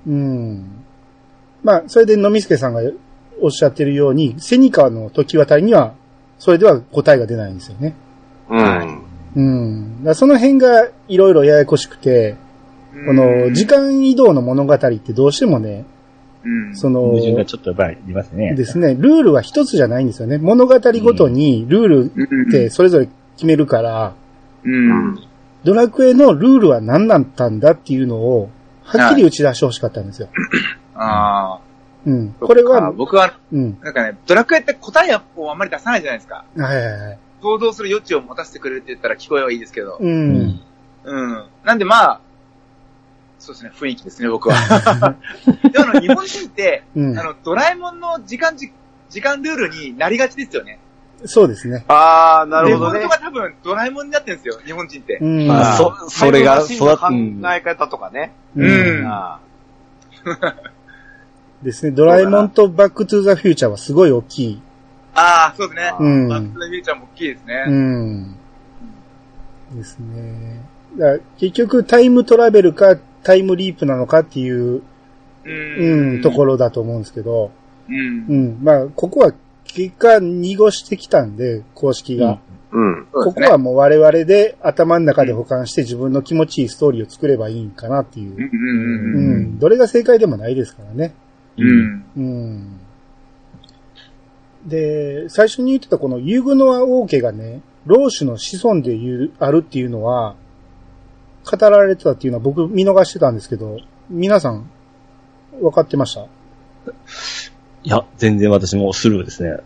うん。まあ、それで野見助さんがおっしゃってるように、セニカの時渡りには、それでは答えが出ないんですよね。うん。うん。だその辺がいろいろややこしくて、この時間移動の物語ってどうしてもね、うん。その、矛盾がちょっとやっぱりありますね。ですね、ルールは一つじゃないんですよね。物語ごとにルールうんってそれぞれ決めるから、うん。ドラクエのルールは何だったんだっていうのを、はっきり打ち出してほしかったんですよ。ああ。うん。これは、僕は、うん。なんかね、ドラクエって答えをあんまり出さないじゃないですか。はいはいはい。想像する余地を持たせてくれるって言ったら聞こえはいいですけど。う。うんん。うん。なんでまあ、そうですね、雰囲気ですね、僕は。[laughs] でもあの、日本人って、うんあ。の、ドラえもんの時間じ、時間ルールになりがちですよね。そうですね。ああ、なるほどねデフォルト。が多分ドラえもんになってるんですよ、日本人って。うん。まあ、そ、それが、タイムマシ育ンの考え方とかね。ううんん。あですね。ドラえもんとバックトゥーザフューチャーはすごい大きい。ああ、そうですね。うんバックトゥザフューチャーも大きいですね。うん。ですね。だから結局タイムトラベルかタイムリープなのかっていう、うん。うん、ところだと思うんですけど、うんう。ん。まあ、ここは結果濁してきたんで、公式が。うん。そうですねここはもう我々で頭の中で補完して自分の気持ちいいストーリーを作ればいいんかなっていうう。んううんん。どれが正解でもないですからね。うん。うん。うん。で、最初に言ってたこのユーグノア王家がね、老子の子孫で言うあるっていうのは、語られてたっていうのは僕見逃してたんですけど、皆さん、分かってました？いや、全然私もスルーですね。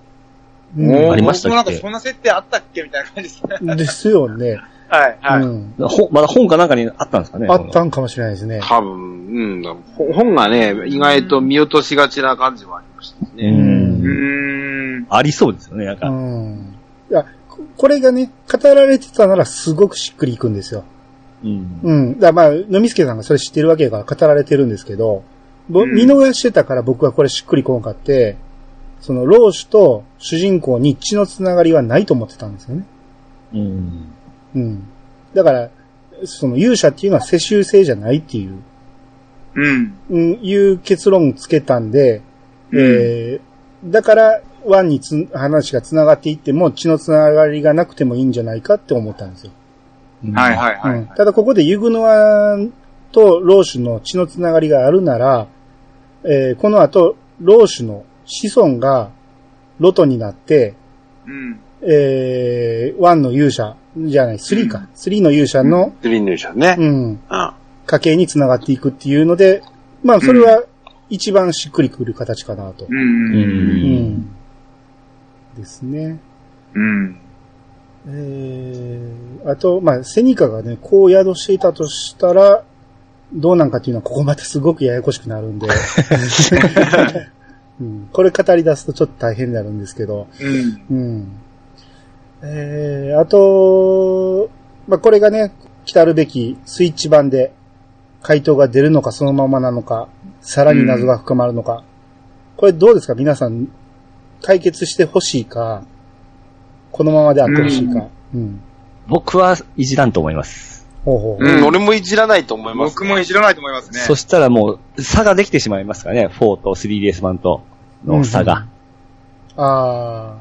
うんありましたっけ？僕もなんかそんな設定あったっけみたいな感じですね。ですよね。はい、はい。うん。ほまだ本かなんかにあったんですかね？あったんかもしれないですね。多分、うん。ほ本がね、意外と見落としがちな感じもありましたう。ね。うんうーん。ありそうですよね、なんうか。ん。いや、ここれがね、語られてたならすごくしっくりいくんですよ。うん。うん。だまあ、野見助さんがそれ知ってるわけやから語られてるんですけど、ぼうん見逃してたから僕はこれしっくりこんかって、その、老子と主人公に血のつながりはないと思ってたんですよね。うん。うん。だから、その勇者っていうのは世襲制じゃないっていう、うん。うん、いう結論つけたんで、うんえー、だから、ワンにつ話が繋がっていっても血のつながりがなくてもいいんじゃないかって思ったんですよ。はいはいはい。うんただここでユグノアと老主の血のつながりがあるなら、えーこの後、老主の子孫がロトになって、うん。えー、1の勇者、じゃない、3か。3の勇者の、スリーンルーションね。うん、うん。家系に繋がっていくっていうので、まあ、それは一番しっくりくる形かなとう。。うん。うんん。ですね。うん。えー、あと、まあ、セニカがね、こう宿していたとしたら、どうなんかっていうのは、ここまたすごくややこしくなるんで、[laughs] うん、これ語り出すとちょっと大変になるんですけど、うん。うん。えー、あと、まあ、これがね、来たるべきスイッチ版で回答が出るのかそのままなのか、さらに謎が深まるのか。これどうですか？皆さん、解決してほしいか、このままであってほしいか。うん。僕はいじらんと思います。ほうほうほう。うん、俺もいじらないと思います、僕もいじらないと思いますね。そしたらもう差ができてしまいますからね。4と 3DS 版との差が。あ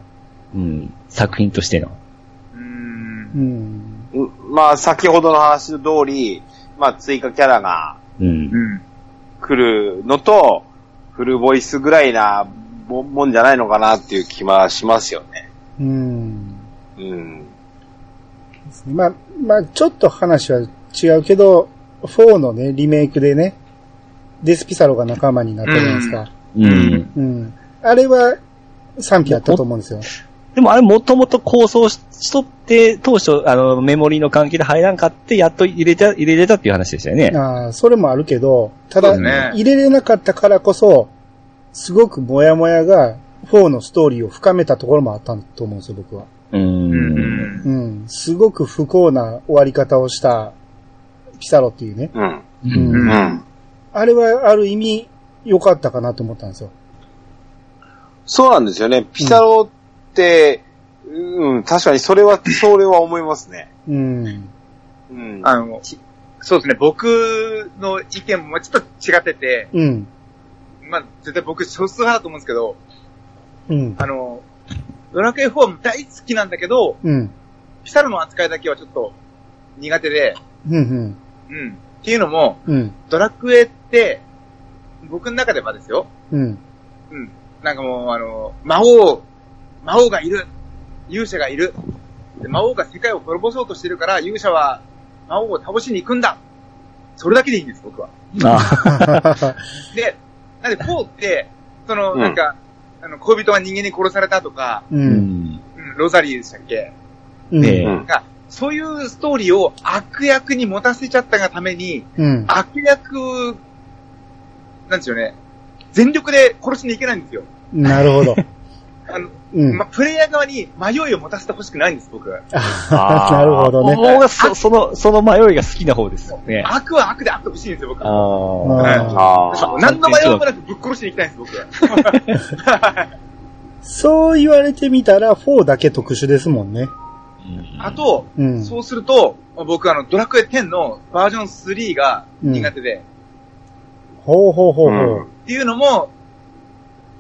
うん。作品としての。う。んん。うんまあ、先ほどの話の通り、まあ、追加キャラがうんう。ん。来るのと、フルボイスぐらいなももんじゃないのかなっていう気はしますよね。うん。うん。ですねまあ、まあ、ちょっと話は違うけど、4のね、リメイクでね、デスピサロが仲間になったじゃないですか。うん。うん。あれは賛否あったと思うんですよ。でもあれもともと構想しとって、当初、あの、メモリの関係で入らんかって、やっと入れた、入れれたっていう話でしたよね。ああ、それもあるけど、ただ、ね入れれなかったからこそ、すごくモヤモヤが4のストーリーを深めたところもあったと思うんですよ、僕は。う。うん。うん。すごく不幸な終わり方をした、ピサロっていうね。うん。う。うんんうん。あれはある意味良かったかなと思ったんですよ。そうなんですよね。ピサロって、うん、確かにそれは、それは思いますね。うん。うん。あの、そうですね、僕の意見もちょっと違ってて、うん。まあ、絶対僕少数派だと思うんですけど、うん。あの、ドラクエ4も大好きなんだけど、うん。ピサロの扱いだけはちょっと苦手で、うん。うん。うん。っていうのも、うん。ドラクエって、僕の中ではですよ、うん。うん。なんかもう、あの、魔王、魔王がいる。勇者がいる。で魔王が世界を滅ぼそうとしてるから、勇者は魔王を倒しに行くんだ。それだけでいいんです、僕は。あで、なんで4って、その、うんなんか、あの、恋人が人間に殺されたとか、う。うんロザリーでしたっけ？うん。え。が、そういうストーリーを悪役に持たせちゃったがために、うん。悪役、なんですよね。全力で殺しに行けないんですよ。なるほど。あの、うん。ま、プレイヤー側に迷いを持たせてほしくないんです、僕。あなるほどね。僕がそ、その、その迷いが好きな方ですよね。悪は悪であってほしいんですよ、僕。ああああ。何の迷いもなくぶっ殺しに行きたいんです、僕。[laughs] そう言われてみたら、4だけ特殊ですもんね。あと、うん。そうすると、僕あの、ドラクエ10のバージョン3が苦手で、ほうほうほうほうんう。っていうのも、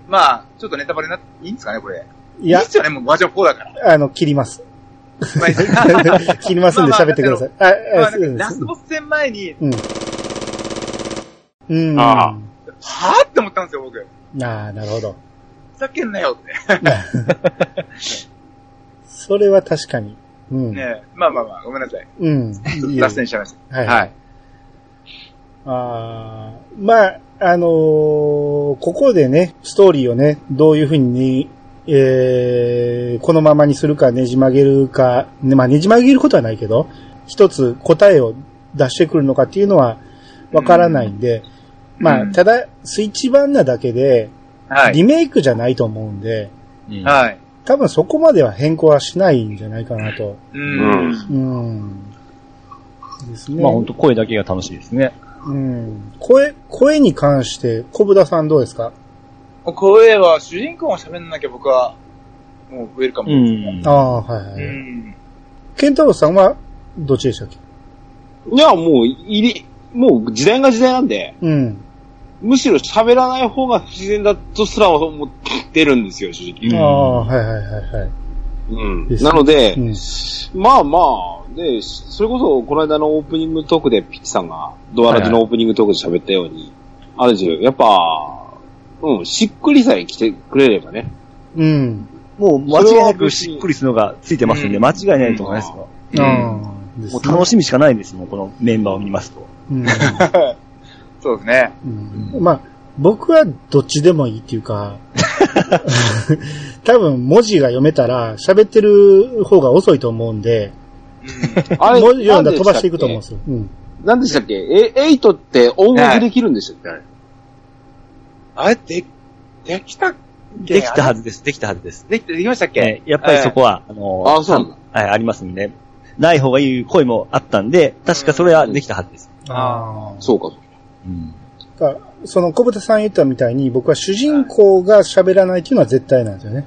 まあ、ちょっとネタバレな、いいんですかね、これ。いやいいっ、すよね、もうバージョン4だから。あの、切ります。まあ [laughs] 切りますんで喋ってください。あ、あ、まあラスボス戦前に、うん。うん。あはぁって思ったんですよ、僕。ふああ、なるほど。ざけんなよって。[laughs] それは確かに。うん。ねえまあまあまあ、ごめんなさい。うん。脱線しちゃいました。はい。はい。あーまあ、あのーここでね、ストーリーをね、どういうふうにね、えー、このままにするかねじ曲げるか、ね、まあねじ曲げることはないけど、一つ答えを出してくるのかっていうのはわからないんで、まあ、うんただ、スイッチ版なだけで、はい。リメイクじゃないと思うんで、い。はい。多分そこまでは変更はしないんじゃないかなと。う。うんん。うん。ですね。まあ本当声だけが楽しいですね。うん。声、声に関して、小豚さんどうですか？声は、主人公が喋んなきゃ僕は、もうウェルカムうです。んあ。あ、はいはい。うん。ケンタロウさんは、どっちでしたっけ？いや、もう、入り、もう時代が時代なんで、うん。むしろ喋らない方が不自然だとすら思ってるんですよ、正直。うんああ、はいはいはいはい。うんですなので、うんまあまあ、で、それこそ、この間のオープニングトークでピッチさんが、ドアラジのオープニングトークで喋ったように、ある種、やっぱ、うん、しっくりさえ来てくれればね。うん。もう間違いなくしっくりするのがついてますんで、うん間違いないと思いますよ。うんもねう楽しみしかないですもん、このメンバーを見ますと。うん。[laughs] そうですね。うんまあ、僕はどっちでもいいっていうか、[laughs] 多分文字が読めたら喋ってる方が遅いと思うんで、あれ、文字読んだら飛ばしていくと思うんですよ。うん。何でしたっけ？え、エイトって音楽できるんでしたっけ、あれあれ、で、できたできたはずです、できたはずです。できた、できましたっけ？えーやっぱりそこは、あのあそうなんだはい、ありますんで、ない方がいい声もあったんで、確かそれはできたはずです。ああ。そうか。うん。だからその小豚さん言ったみたいに、僕は主人公が喋らないっていうのは絶対なんですよね。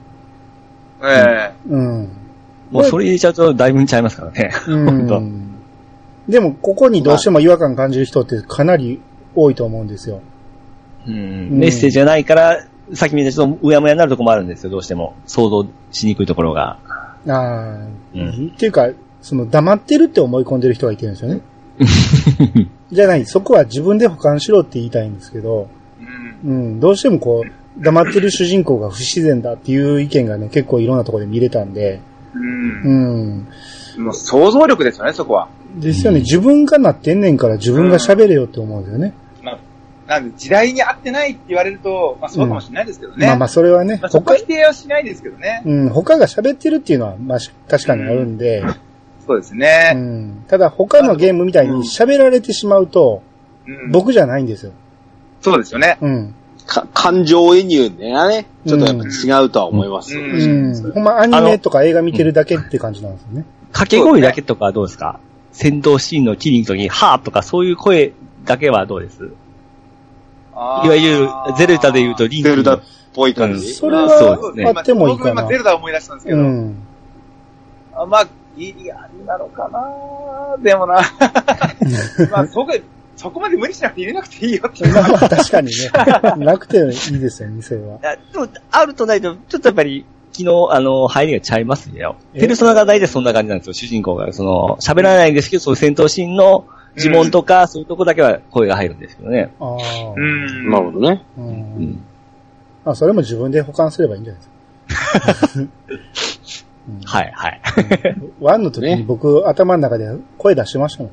えうん。もうそれ入れちゃうとだいぶちゃいますからね。う本当ん。でも、ここにどうしても違和感感じる人ってかなり多いと思うんですよ。うんメッセージがないから、さっき見たちょっとうやむやになるとこもあるんですよ、どうしても。想像しにくいところが。ああ、うんっていうか、その黙ってるって思い込んでる人がいてるんですよね。[laughs] じゃない、そこは自分で保管しろって言いたいんですけど、えうん。うん、どうしてもこう、黙ってる主人公が不自然だっていう意見がね、結構いろんなところで見れたんで、うんうん。もう想像力ですよね、そこは。ですよね、自分がなってんねんから自分が喋れよって思うんですよね。なんで、時代に合ってないって言われると、まあそうかもしれないですけどね。まあまあ、それはねまあ、そこ否定はしないですけどね。うん、他が喋ってるっていうのは、まあ、し確かにあるんで、そうですうね。ん。ただ他のゲームみたいに喋られてしまうと、うん、僕じゃないんですよ。そうですよね。うん。か感情移入でね、ちょっとやっぱ違うとは思います。うんうん。ほんまアニメとか映画見てるだけって感じなんですよね。掛け声だけとかはどうですか？戦闘シーンの切りに行くときに、はーとかそういう声だけはどうです？いわゆる、ゼルダで言うとリンクのゼルダっぽい感じ。それそうはですねあってもいいかな僕今。ゼルダ思い出したんですけど、うん。あまあ、ギリありなのかなでもな。[laughs] まあ、そこ、そこまで無理しなくて入れなくていいよって。まあまあ確かにね。なくていいですよね、それは。あでも、あるとないと、ちょっとやっぱり、昨日、あの、入りがちゃいますよ。えペルソナが大体そんな感じなんですよ、主人公が。その、喋らないんですけど、そういう戦闘シーンの呪文とか、そういうとこだけは声が入るんですけどね。ああ。んなるほどね。う。うんん。あ、それも自分で保管すればいいんじゃないですか。[laughs] うんはい、はい。ワンの時に僕、頭の中で声出してましたも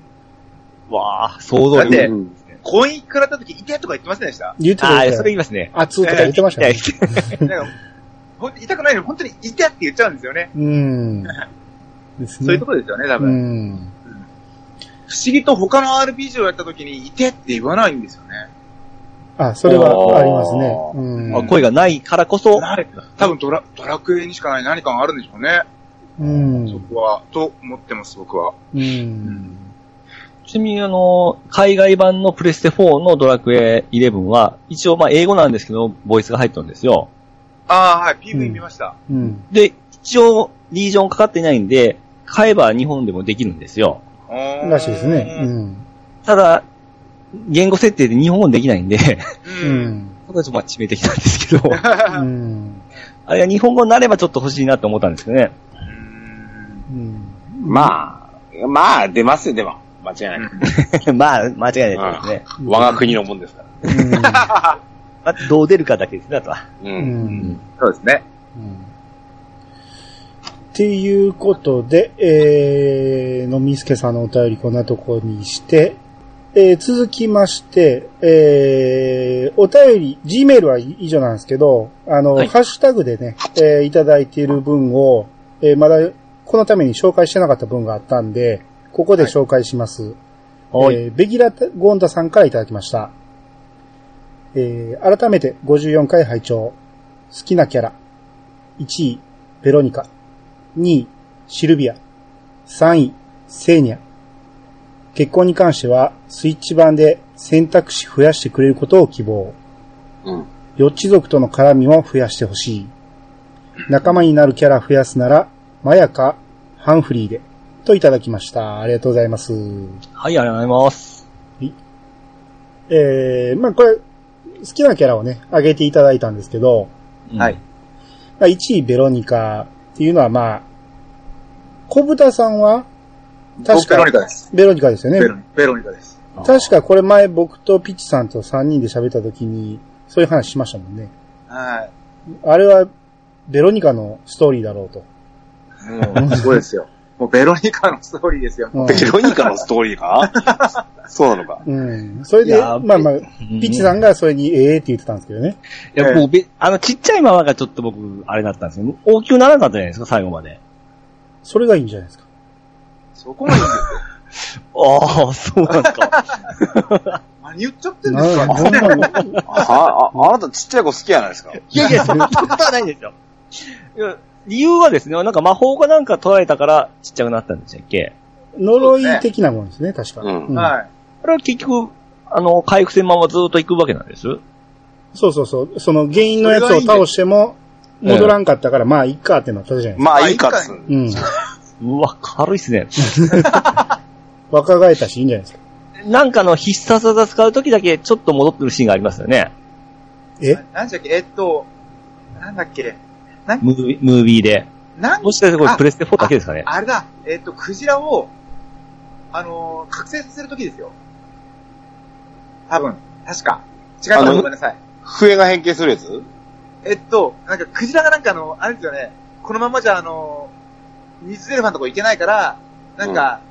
ん。わあ、想像だって力。うん公園からった時、いてとか言ってませんでした言ってたああ、それ言いますね。熱とか言ってましたね。なんか、ほんと痛くないのに本当にいてって言っちゃうんですよね。うん。ですね。そういうところですよね、多う分。ん。不思議と他の RPG をやった時にいてって言わないんですよね。あ、それはありますね。うん。あ声がないからこそ、多分ドラ、ドラクエにしかない何かがあるんでしょうね。うん。そこは、と思ってます、僕は。うん。ちなみにあの、海外版のプレステ4のドラクエ11は、一応まあ英語なんですけど、ボイスが入ってるんですよ。ああ、はい、うん PV 見ました。うん。で、一応、リージョンかかっていないんで、買えば日本でもできるんですよ。らしいですね。うん。ただ、言語設定で日本語できないんで、う。うんん。そこはちょっとまあ致命的なんですけど、うん。あれが日本語になればちょっと欲しいなと思ったんですけどね。うん。まあ、まあ、出ますよ、でも。間違いない。[laughs] まあ、間違いないですね。我が国のもんですから。[laughs] まあ、どう出るかだけですね、あとは。う。うん。うんん。そうですね。っていうことで、えー、のみすけさんのお便りこんなところにして、えー、続きまして、えー、お便り、Gmail は以上なんですけど、あの、はいハッシュタグでね、えー、いただいている分を、えー、まだ、このために紹介してなかった分があったんで、ここで紹介します。はい。えーベギラゴンダさんからいただきました。えー改めて54回拝聴好きなキャラ。1位、ベロニカ。2位、シルビア。3位、セーニャ。結婚に関しては、スイッチ版で選択肢増やしてくれることを希望。うん。ヨッチ族との絡みも増やしてほしい。仲間になるキャラ増やすなら、マヤか、ハンフリーで。といただきました。ありがとうございます。はい、ありがとうございます。えー、まあこれ、好きなキャラをね、挙げていただいたんですけど、うんはい。まあ、1位ベロニカっていうのはまあ、小豚さんは確僕ベロかニカです。ベロニカですよねベ。ロニベロニカです。確かこれ前僕とピッチさんと3人で喋った時に、そういう話しましたもんね。はい。あれは、ベロニカのストーリーだろうと。もう、すごいですよ。もうベロニカのストーリーですよ。うんベロニカのストーリーか？な [laughs] そうなのか？うん。それで、まあまあ、うんピッチさんがそれにええって言ってたんですけどね。いや、もうべ、あの、ちっちゃいままがちょっと僕、あれだったんですよ。大きくならなかったじゃないですか、最後まで。それがいいんじゃないですか？そこまでいいんですよ。ああ、そうなんですか。何言っちゃってんなですか？ほんまにあ、あ、あなたちっちゃい子好きやないですか？いやいや、そんなことはないんですよ。い [laughs] や理由はですね、なんか魔法がなんか取られたからちっちゃくなったんでしたっけ？呪い的なもんですね、確か。うんはい。あれは結局、あの、回復線ままずっと行くわけなんです？そうそうそう。その原因のやつを倒しても、戻らんかったから、まあ、いっかってなったじゃないですか。まあいいかっつう。うん。[laughs] うわ、軽いっすね。[laughs] [laughs] 若返ったし、いいんじゃないですか。なんかの必殺技使うときだけちょっと戻ってるシーンがありますよね。え？何でしたっけ？えっと、なんだっけ？なんムービームービーで。なんもしかしてこれあプレステ4だけですかね？あれだ、えっと、クジラを、あのー、覚醒させるときですよ。多分、確か。違ったらごめんなさい。笛が変形するやつ？えっと、なんか、クジラがなんかあの、あれですよね、このままじゃあの、水エレファントとこ行けないから、なんか、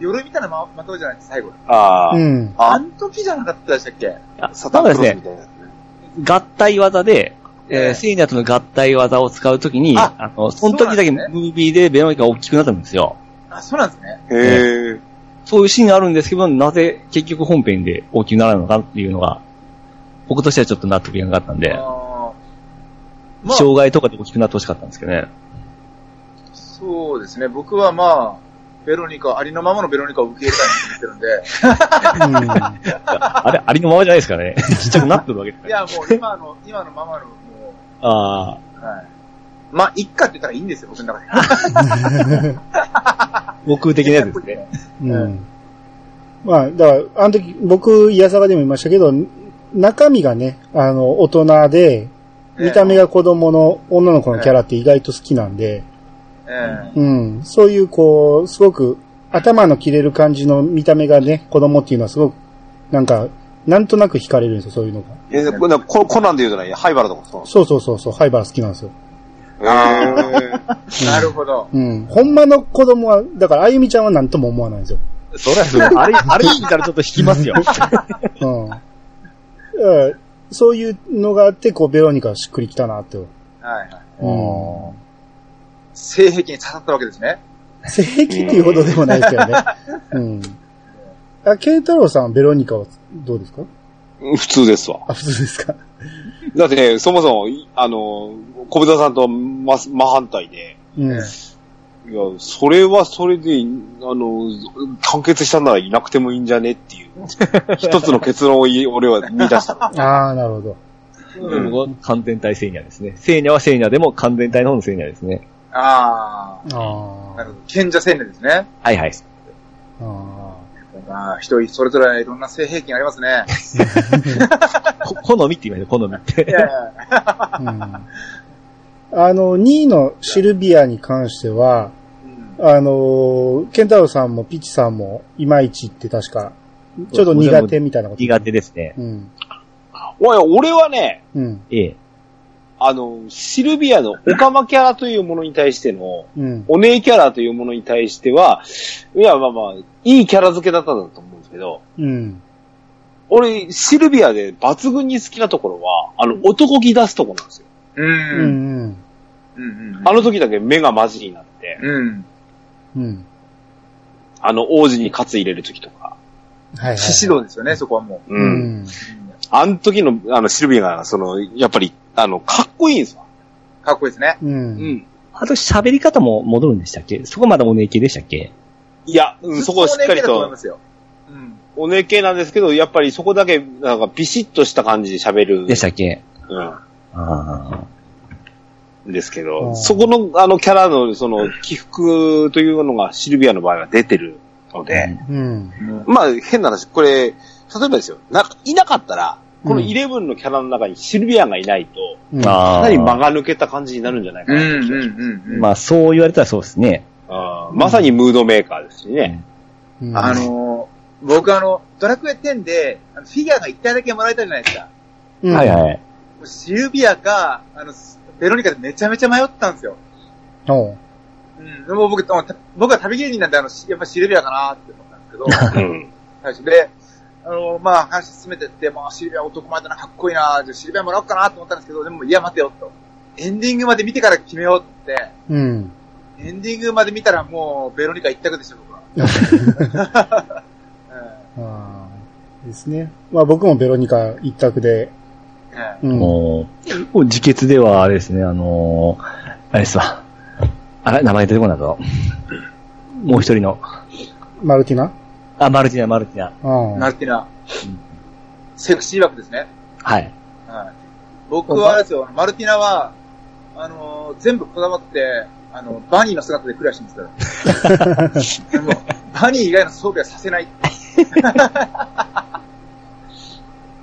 夜みたいなま、まとうじゃないですか、最後。ああ、うん。あん時じゃなかったでしたっけ？あサタンクロスみたいなね。合体技で、えええー、セイニャとの合体技を使うときに、ああの、その時だけムービーでベロニカが大きくなったんですよ。あ、そうなんですね。へえ。そういうシーンがあるんですけど、なぜ結局本編で大きくならないのかっていうのが、僕としてはちょっと納得いかなかったんで、まあ、障害とかで大きくなってほしかったんですけどね。そうですね。僕はまあ、ベロニカ、ありのままのベロニカを受け入れたいと思ってるんで、うん。[laughs] あれ、ありのままじゃないですかね。[laughs] ちっちゃくなってるわけですから。いや、もう今の、今のままの、もああ。う、はい。まあ、いっかって言ったらいいんですよ、僕の中で。[laughs] 僕的なやつですね。[laughs] うん。まあ、だから、あの時、僕、イヤサガでも言いましたけど、中身がね、あの、大人で、見た目が子供の女の子のキャラって意外と好きなんで、ええうん。そういう、こう、すごく、頭の切れる感じの見た目がね、子供っていうのはすごく、なんか、なんとなく惹かれるんですよ、そういうのが。え、これココナンで言うとね、ハイバラとかそうそうそうそうそう、ハイバー好きなんですよ。へえ。なるほど。うん。ほんまの子供は、だから、あゆみちゃんは何とも思わないんですよ。そりゃそう。[laughs] あれ、あれ見たらちょっと引きますよ。[laughs] うん。そういうのがあって、こう、ベロニカしっくりきたなって。はいはい。うん。性癖に刺さったわけですね。性癖っていうほどでもないですけどね。うん。あ、ケンタロウさんはベロニカはどうですか？普通ですわ。あ、普通ですかだってね、そもそも、いあの、小豚さんと真真反対で、うん。いや、それはそれで、あの、完結したならいなくてもいいんじゃねっていう、[laughs] 一つの結論を言い俺は見出したの。[laughs] ああ、なるほど。うん完全体セイニャですね。セイニャはセイニャでも完全体の方のセイニャですね。ああ。ああなるほど。賢者戦略ですね。はいはい。あまあ、人それぞれいろんな性癖がありますね。[laughs] こ好みって言いました、好みって。いやいやあ。うん。あの、2位のシルビアに関しては、うんあの、ケンタロウさんもピッチさんもいまいちって確か、ちょっと苦手みたいなこと。苦手ですね。うん。おい、俺はね、うん。ええ。あの、シルビアのオカマキャラというものに対しての、うん。お姉キャラというものに対しては、いや、まあまあ、いいキャラ付けだったんだと思うんですけど、うん。俺、シルビアで抜群に好きなところは、あの、男気出すところなんですよ。う。うんん。うん。うん。あの時だけ目がマジになって、うん。うん。あの、王子にカツ入れる時とか。はいはい。獅子道ですよね、そこはもう。う。うんん。あの時の、あの、シルビアが、その、やっぱり、あの、かっこいいんですわ。かっこいいですね。う。うんん。あと喋り方も戻るんでしたっけ？そこまでお姉系でしたっけ？いや、うんそこをしっかりとずと思いま、すよ。うん。お姉系なんですけど、やっぱりそこだけ、なんかビシッとした感じで喋る。でしたっけ？うああ。ん。ですけうど、んそこの、あの、キャラの、その、起伏というのがシルビアの場合は出てるので、うん。まあ、変な話、これ、例えばですよ、な、いなかったら、このうんイレブンのキャラの中にシルビアがいないと。かなり間が抜けた感じになるんじゃないかな。うん、うん、うん。まあ、そう言われたらそうですね。まさにムードメーカーですしね。うんあ、のー、僕あの、ドラクエ10で、フィギュアが1体だけもらえたじゃないですか。うんはいはい。シルビアか、あの、ベロニカでめちゃめちゃ迷ったんですよ。おううん。でも僕、た僕は旅芸人なんで、あの、やっぱシルビアかなって思ったんですけど、うん。[laughs] で、あの、まあ、話進めてって、まあ、シルビア男前だな、かっこいいな、じゃあシルビアもらおうかなと思ったんですけど、でも、いや、待てよ、と。エンディングまで見てから決めようって、うん。エンディングまで見たらもう、ベロニカ一択でした、僕は。[laughs] うんですね。まあ僕もベロニカ一択で、えうん。もう、もう自決ではあれですね、あのー、あれですわ。あれ名前出てこないぞ。もう一人の。マルティナ？あ、マルティナ、マルティナ。あえマルティナ。セクシー枠ですね。はい。はい。僕はあれですよ、マルティナは、あのー全部こだわって、あの、バニーの姿でクリアしてますから。バニー以外の装備はさせない。[laughs]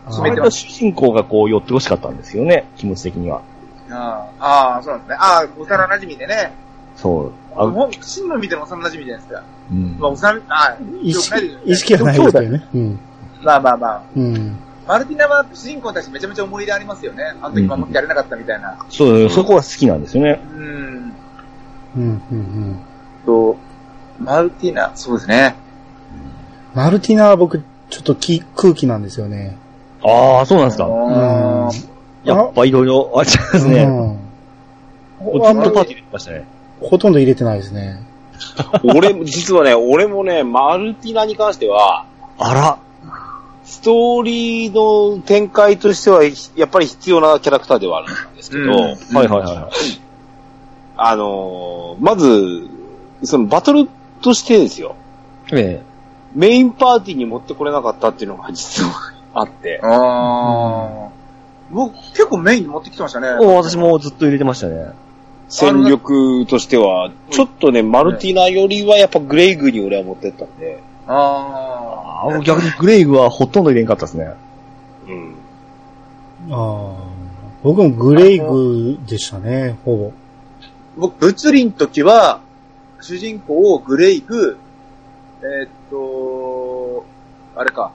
あ決めて割と主人公がこう寄ってほしかったんですよね、気持ち的には。ああ、ああ、そうなんですね。ああ、幼馴染でね。そう。あもう、真の見ての幼馴染じゃないですか。うんまあ、幼馴染、ああ、意よくないですよね識、意識はないですけどね。うん。まあまあまあ。うん。マルティナは主人公に対してめちゃめちゃ思い入れありますよね。あの時守ってやれなかったみたいな。そう、そこは好きなんですよね。うん。うん、うん、うん。と、マルティナ、そうですね。マルティナは僕、ちょっとき空気なんですよね。ああ、そうなんですか。あーやっぱいろいろあっちゃいますね。うんずっとパーティーで言ってましたね。ほとんど入れてないですね。俺も、実はね、俺もね、マルティナに関しては、あら。ストーリーの展開としては、やっぱり必要なキャラクターではあるんですけど、うんはいはいはい。あのーまず、そのバトルとしてですよ、えメインパーティーに持ってこれなかったっていうのが実はあって、ああ。僕、結構メインに持ってきてましたね。私もずっと入れてましたね。戦力としては、ちょっとね、マルティナよりはやっぱグレイグに俺は持ってったんで、あああ、逆にグレイグはほとんど入れんかったですね。うん。ああ。僕もグレイグでしたね、ほぼ。あ。僕、物理の時は、主人公をグレイグ、えーっと、あれか。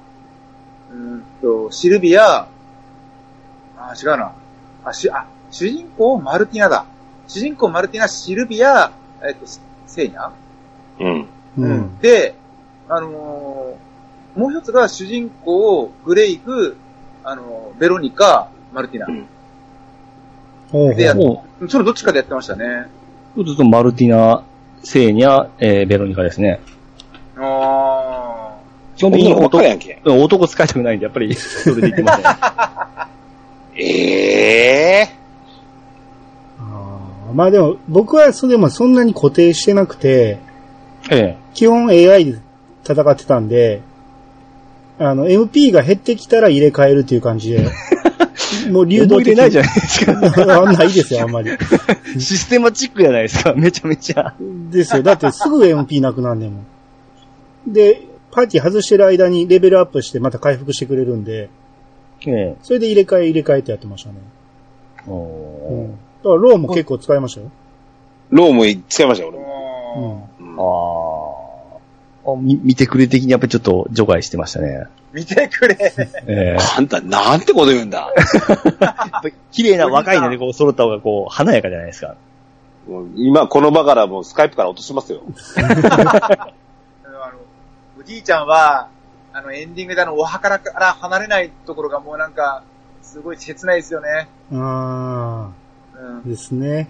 うーんと、シルビア、あ、違うな。あ、し、あ、主人公マルティナだ。主人公マルティナ、シルビア、えーっと、セイニャうん。うん。で、あのーもう一つが主人公、グレイグ、あのーベロニカ、マルティナ。ほうほうでやそれどっちかでやってましたね。う、ずっとマルティナ、セーニャ、えー、ベロニカですね。あ基本的に男りやんけ。男使いたくないんで、やっぱり、それで言ってましたね。[laughs] ええあー？まあでも、僕はそれでもそんなに固定してなくて、え基本 AI で戦ってたんで、あの、MP が減ってきたら入れ替えるっていう感じで、[laughs] もうえ。流動的思い出ないじゃないですか。あないですよ、あんまり。[laughs] システマチックじゃないですか。めちゃめちゃ。ですよ。だってすぐ MP なくなんねんもん。で、パーティー外してる間にレベルアップしてまた回復してくれるんで、ええ。それで入れ替え入れ替えてやってましたね。うおん。だからローも結構使いましたよ。ローも使いましたよ、う俺ん。も。ーああ。み見てくれ的にやっぱりちょっと除外してましたね。ー見てくれ。ええ。あんた、なんてこと言うんだ。[laughs] 綺麗な若いのでこう揃った方がこう華やかじゃないですか。もう今この場からもうスカイプから落としますよ。あの、おじいちゃんは、あの、エンディングであの、お墓から離れないところがもうなんか、すごい切ないですよね。あうんあ、。ですね。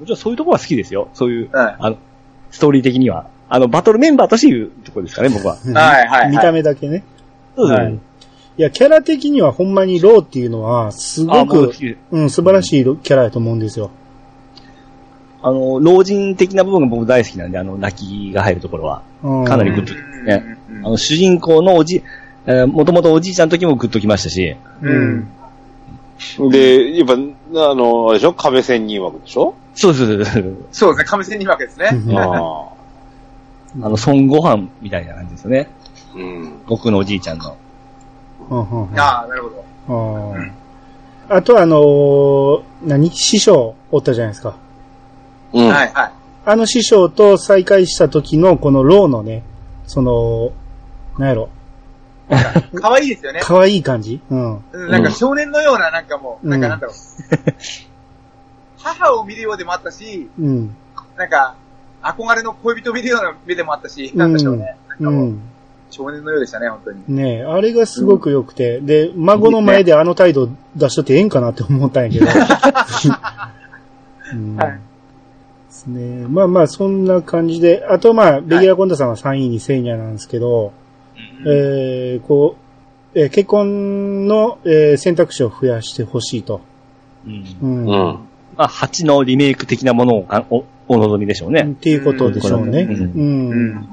もちろんそういうところは好きですよ。そういう、はいあの、ストーリー的には。あの、バトルメンバーとしていうところですかね、僕は。はいはいはい見た目だけね。そうですはい。いや、キャラ的にはほんまにローっていうのは、すあごくもうん、素晴らしいキャラだと思うんですよ。あの、老人的な部分が僕大好きなんで、あの、泣きが入るところは。うんかなりグッときますね。うんあの、主人公のおじ、えー、もともとおじいちゃんの時もグッときましたし、うん。で、やっぱ、あの、あれでしょ？壁仙人枠でしょ？そうです、そうです。そうそうですね、亀仙人枠ですね。うんああ。[laughs] あの、孫悟飯みたいな感じですよね。うん。僕のおじいちゃんの。うんうんうんああ、なるほど。うんあとあのー何？師匠おったじゃないですか。うん。はいはい。あの師匠と再会した時のこのローのね、その、なんやろ、[laughs] 可愛いですよね。可愛い感じ？うん。うんなんか少年のような、なんかもう、うんなんかなんだろう。[laughs] 母を見るようでもあったし、うん。なんか、憧れの恋人を見るような目でもあったし、なんでしょうね。うなん。少年のようでしたね、本当に。ねえ、あれがすごく良くて、で、孫の前であの態度出しとってええんかなって思ったんやけど。[laughs] うんはいですね。まあまあ、そんな感じで、あとまあ、レギュラーコンダさんは3位にセイニャなんですけど、えー、こう、えー結婚の、えー選択肢を増やしてほしいと。うん。うん。うん。まあ、8のリメイク的なものをかおお望みでしょうね。っていうことでしょうね。うんうん。うん。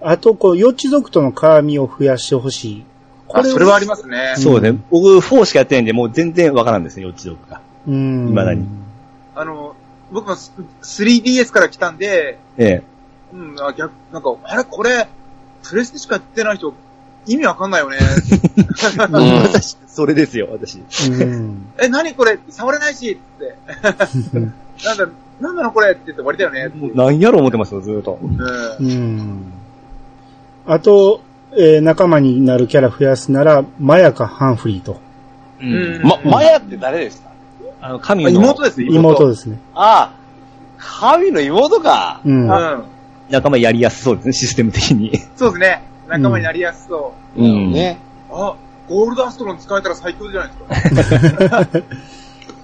あと、こう、幼稚族との絡みを増やしてほしい。あ、それはありますね。そうね。僕、4しかやってないんで、もう全然わからんですね、幼稚族が。うん。未だにあの、僕も 3DS から来たんで、えうん、あ逆、なんか、あれ？これ、プレステしかやってない人、意味わかんないよね。え。私、それですよ、私。うん。え、何これ？触れないしって。なんだ、なんなのこれって言って終わりだよねっていう。何やろ思ってますよ、ずーっと。うんうん。あと、えー仲間になるキャラ増やすなら、マヤかハンフリーと。ううんま、マヤって誰でしたあの、神あの妹ですよ、妹ですね。ああ、神の妹か。うん。うん。仲間やりやすそうですね、システム的に。そうですね。仲間になりやすそう。うんね。あ、ゴールドアストロン使えたら最強じゃないですか。[laughs]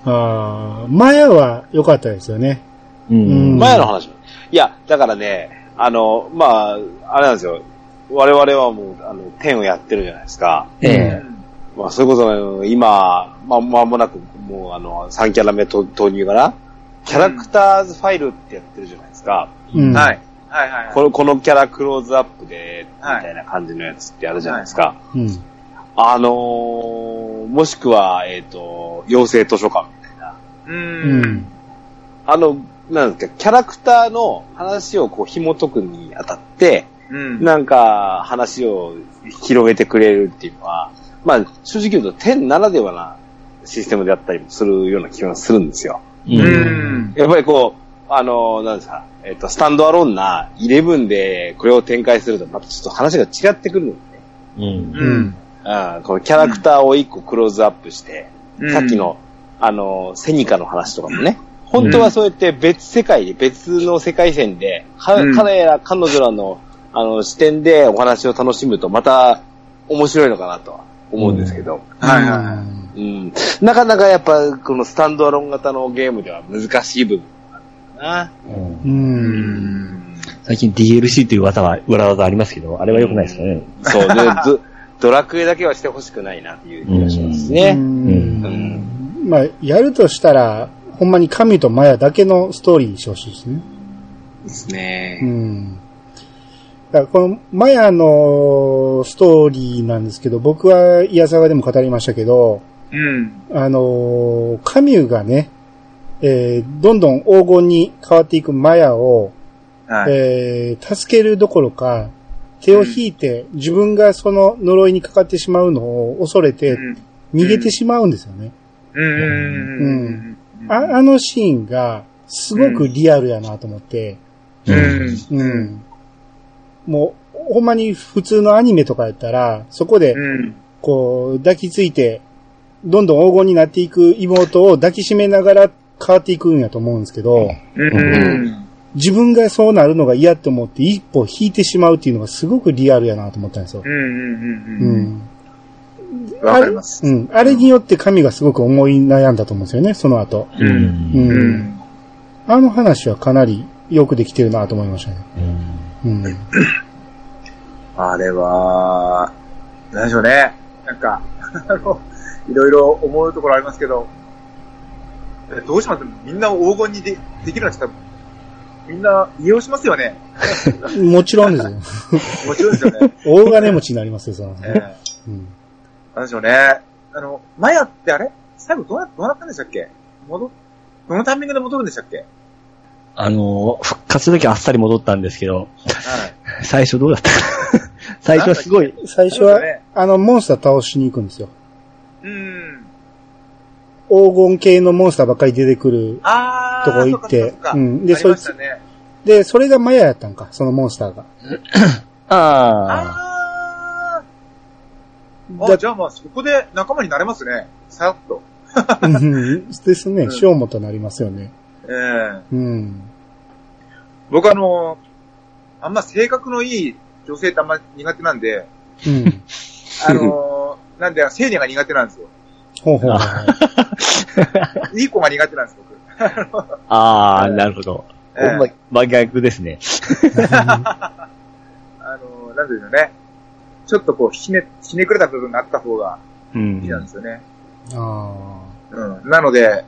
あーマヤは良かったですよね。ううんん。マヤの話。いや、だからね、あの、まあ、あれなんですよ。我々はもう、あの、10をやってるじゃないですか。ええ。まあ、それこそ、今、まあ、間もなく、もう、あの、3キャラ目と投入かな。キャラクターズファイルってやってるじゃないですか。うん。はい。はいはいはい。この、このキャラクローズアップで、みはいたいな感じのやつってやるじゃないですか。うん。あのー、もしくは、えっ、と、妖精図書館みたいな。う。うんん。あの、なんですか、キャラクターの話をこう紐解くにあたって、うん。なんか話を広げてくれるっていうのは、まあ正直言うと10ならではなシステムであったりもするような気がするんですよ。う。うんん。やっぱりこう、あの、なんですか、えっ、と、スタンドアローンな11でこれを展開するとまたちょっと話が違ってくるので、うん。うん。あーこのキャラクターを一個クローズアップして、うんさっきの、あの、セニカの話とかもね、本当はそうやって別世界で、別の世界線で、かうん彼ら、彼女らの、あの、視点でお話を楽しむと、また、面白いのかなとは思うんですけど、はいはいはい。うん。なかなかやっぱ、このスタンドアロン型のゲームでは難しい部分な。う。うんん。最近 DLC という技は、裏技ありますけど、あれは良くないですかね。そう、で、ドドラクエだけはしてほしくないなっていう気がしますうね。ん。まあ、やるとしたら、ほんまに神とマヤだけのストーリーにしてほしいですね。ですねう。ん。だからこのマヤのストーリーなんですけど、僕はイヤサガでも語りましたけど、うん。あのー、カミュがね、えーどんどん黄金に変わっていくマヤを、はい。えー助けるどころか、手を引いて自分がその呪いにかかってしまうのを恐れてうん逃げてしまうんですよね。うん。うん。ああのシーンがすごくリアルやなと思って、うん。うん。もう、ほんまに普通のアニメとかやったら、そこで、うん。こう、抱きついて、どんどん黄金になっていく妹を抱きしめながら変わっていくんやと思うんですけど、うん。自分がそうなるのが嫌と思って一歩引いてしまうっていうのがすごくリアルやなと思ったんですよう。ん。ううん。ん。わかります。あれうん。あれによって神がすごく思い悩んだと思うんですよね、その後。う。うん。うん。あの話はかなりよくできてるなと思いましたね。うん。あれは、なんでしょうね。なんか、[laughs] あの、いろいろ思うところありますけど、えどうしますみんな黄金にでできるようにしたら、みんな利用しますよね。もちろんですよ。もちろんですよね。大金持ちになりますよ、その。ええうん。なんでしょうね。あの、マヤってあれ？最後どうな、どうなったんでしたっけ？戻っ、どのタイミングで戻るんでしたっけ？あの、復活の時あっさり戻ったんですけど、はい。最初どうだったか最初はすごい、最初はね、あの、モンスター倒しに行くんですよ。うん。黄金系のモンスターばっかり出てくるあー、とこ行ってそっかそっかうんでありましたね。で、それがマヤやったんか、そのモンスターが。ああ。あじゃあまあそこで仲間になれますね。さらっと。うん [laughs] ですねう。ん正もとなりますよね。ええうん。僕あの、あんま性格のいい女性ってあんま苦手なんで、うん。[laughs] あのー、なんで、青年が苦手なんですよ。ほうほう。[laughs] いい子が苦手なんです、僕。ああ、なるほど。ええま真逆ですね。[laughs] あのー、なんていうのね。ちょっとこう、ひね、ひねくれた部分があった方がういいなんんで。すよね。あうん。なので、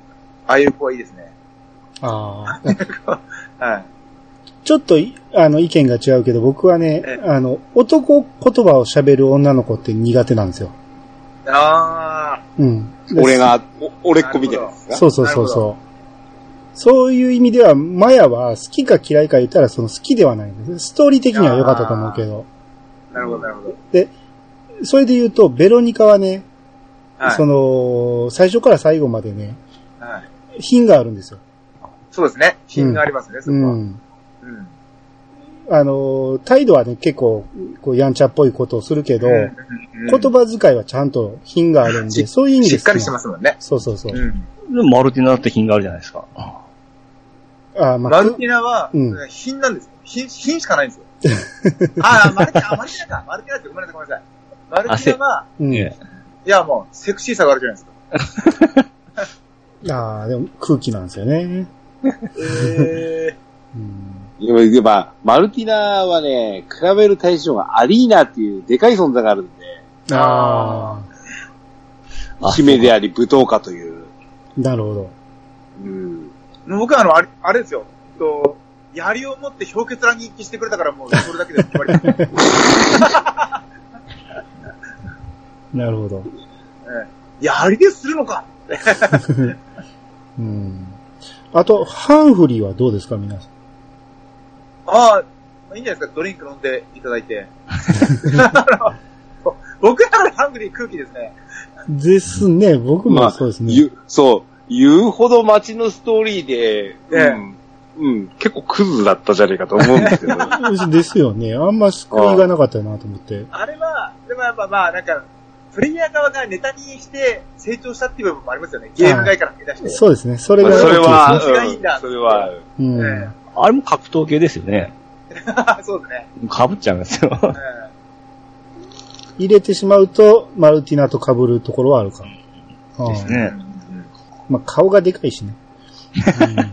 ああいう子はいいですね。あ。ああ。はい。ちょっとい、あの、意見が違うけど、僕はねえ、あの、男言葉を喋る女の子って苦手なんですよ。あうん。で俺が、お俺っ子みたいな。そうそうそうそう。そういう意味では、マヤは好きか嫌いか言ったら、その好きではないんです。ストーリー的には良かったと思うけど。あ、なるほど、なるほど。それで言うと、ベロニカはね、はい。その、最初から最後までね、はい。品があるんですよ。そうですね。品がありますね、そこは。うん。うん。あの、態度はね、結構、こう、やんちゃっぽいことをするけど、うん言葉遣いはちゃんと品があるんで、しそういう意味でしっかりしてますもんね。そうそうそう。うん。でもマルティナだって品があるじゃないですか。あまあ、マルティナは、うん品なんですよ。品、品しかないんですよ。[laughs] ああ、マルティナ、あマルティナか。マルティナってごめんなさい、ごめんなさい。マルティナは、うん。えいやもう、セクシーさがあるじゃないですか。[laughs] ああ、でも空気なんですよね。えうん。やっぱ、マルティナはね、比べる対象がアリーナっていうでかい存在があるんで、ああ姫であり舞踏家という。あ、なるほど。うん。ー、僕はあの、あれ、あれですよ。と、槍を持って氷結乱にしてくれたからもう、[laughs] それだけで決まりなるほど。え槍でするのか [laughs] うん。あと、ハンフリーはどうですか、皆さん。ああ、いいんじゃないですか、ドリンク飲んでいただいて。[laughs] 僕らのハングリー空気ですね。ですね。僕まあもそうですね。言う、そう、言うほど街のストーリーで、ええうん、うん、結構クズだったじゃねえかと思うんですけど。[laughs] ですよね。あんま救いがなかったなと思って。あれは、でもやっぱまあなんか、プレイヤー側がネタにして成長したっていう部分もありますよね。ゲーム外から出して。そうですね。それがまあそれは、それは。うん。えあれも格闘系ですよね。え [laughs] そうですね。被っちゃうんですよ。え入れてしまうと、マルティナと被るところはあるかも。うんですねえまあ、顔がでかいしね。[laughs]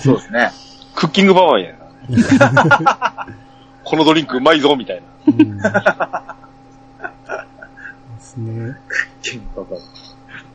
そうですね。クッキングパワーやな。[laughs] このドリンクうまいぞ、みたいな。うん。ですね。金パパ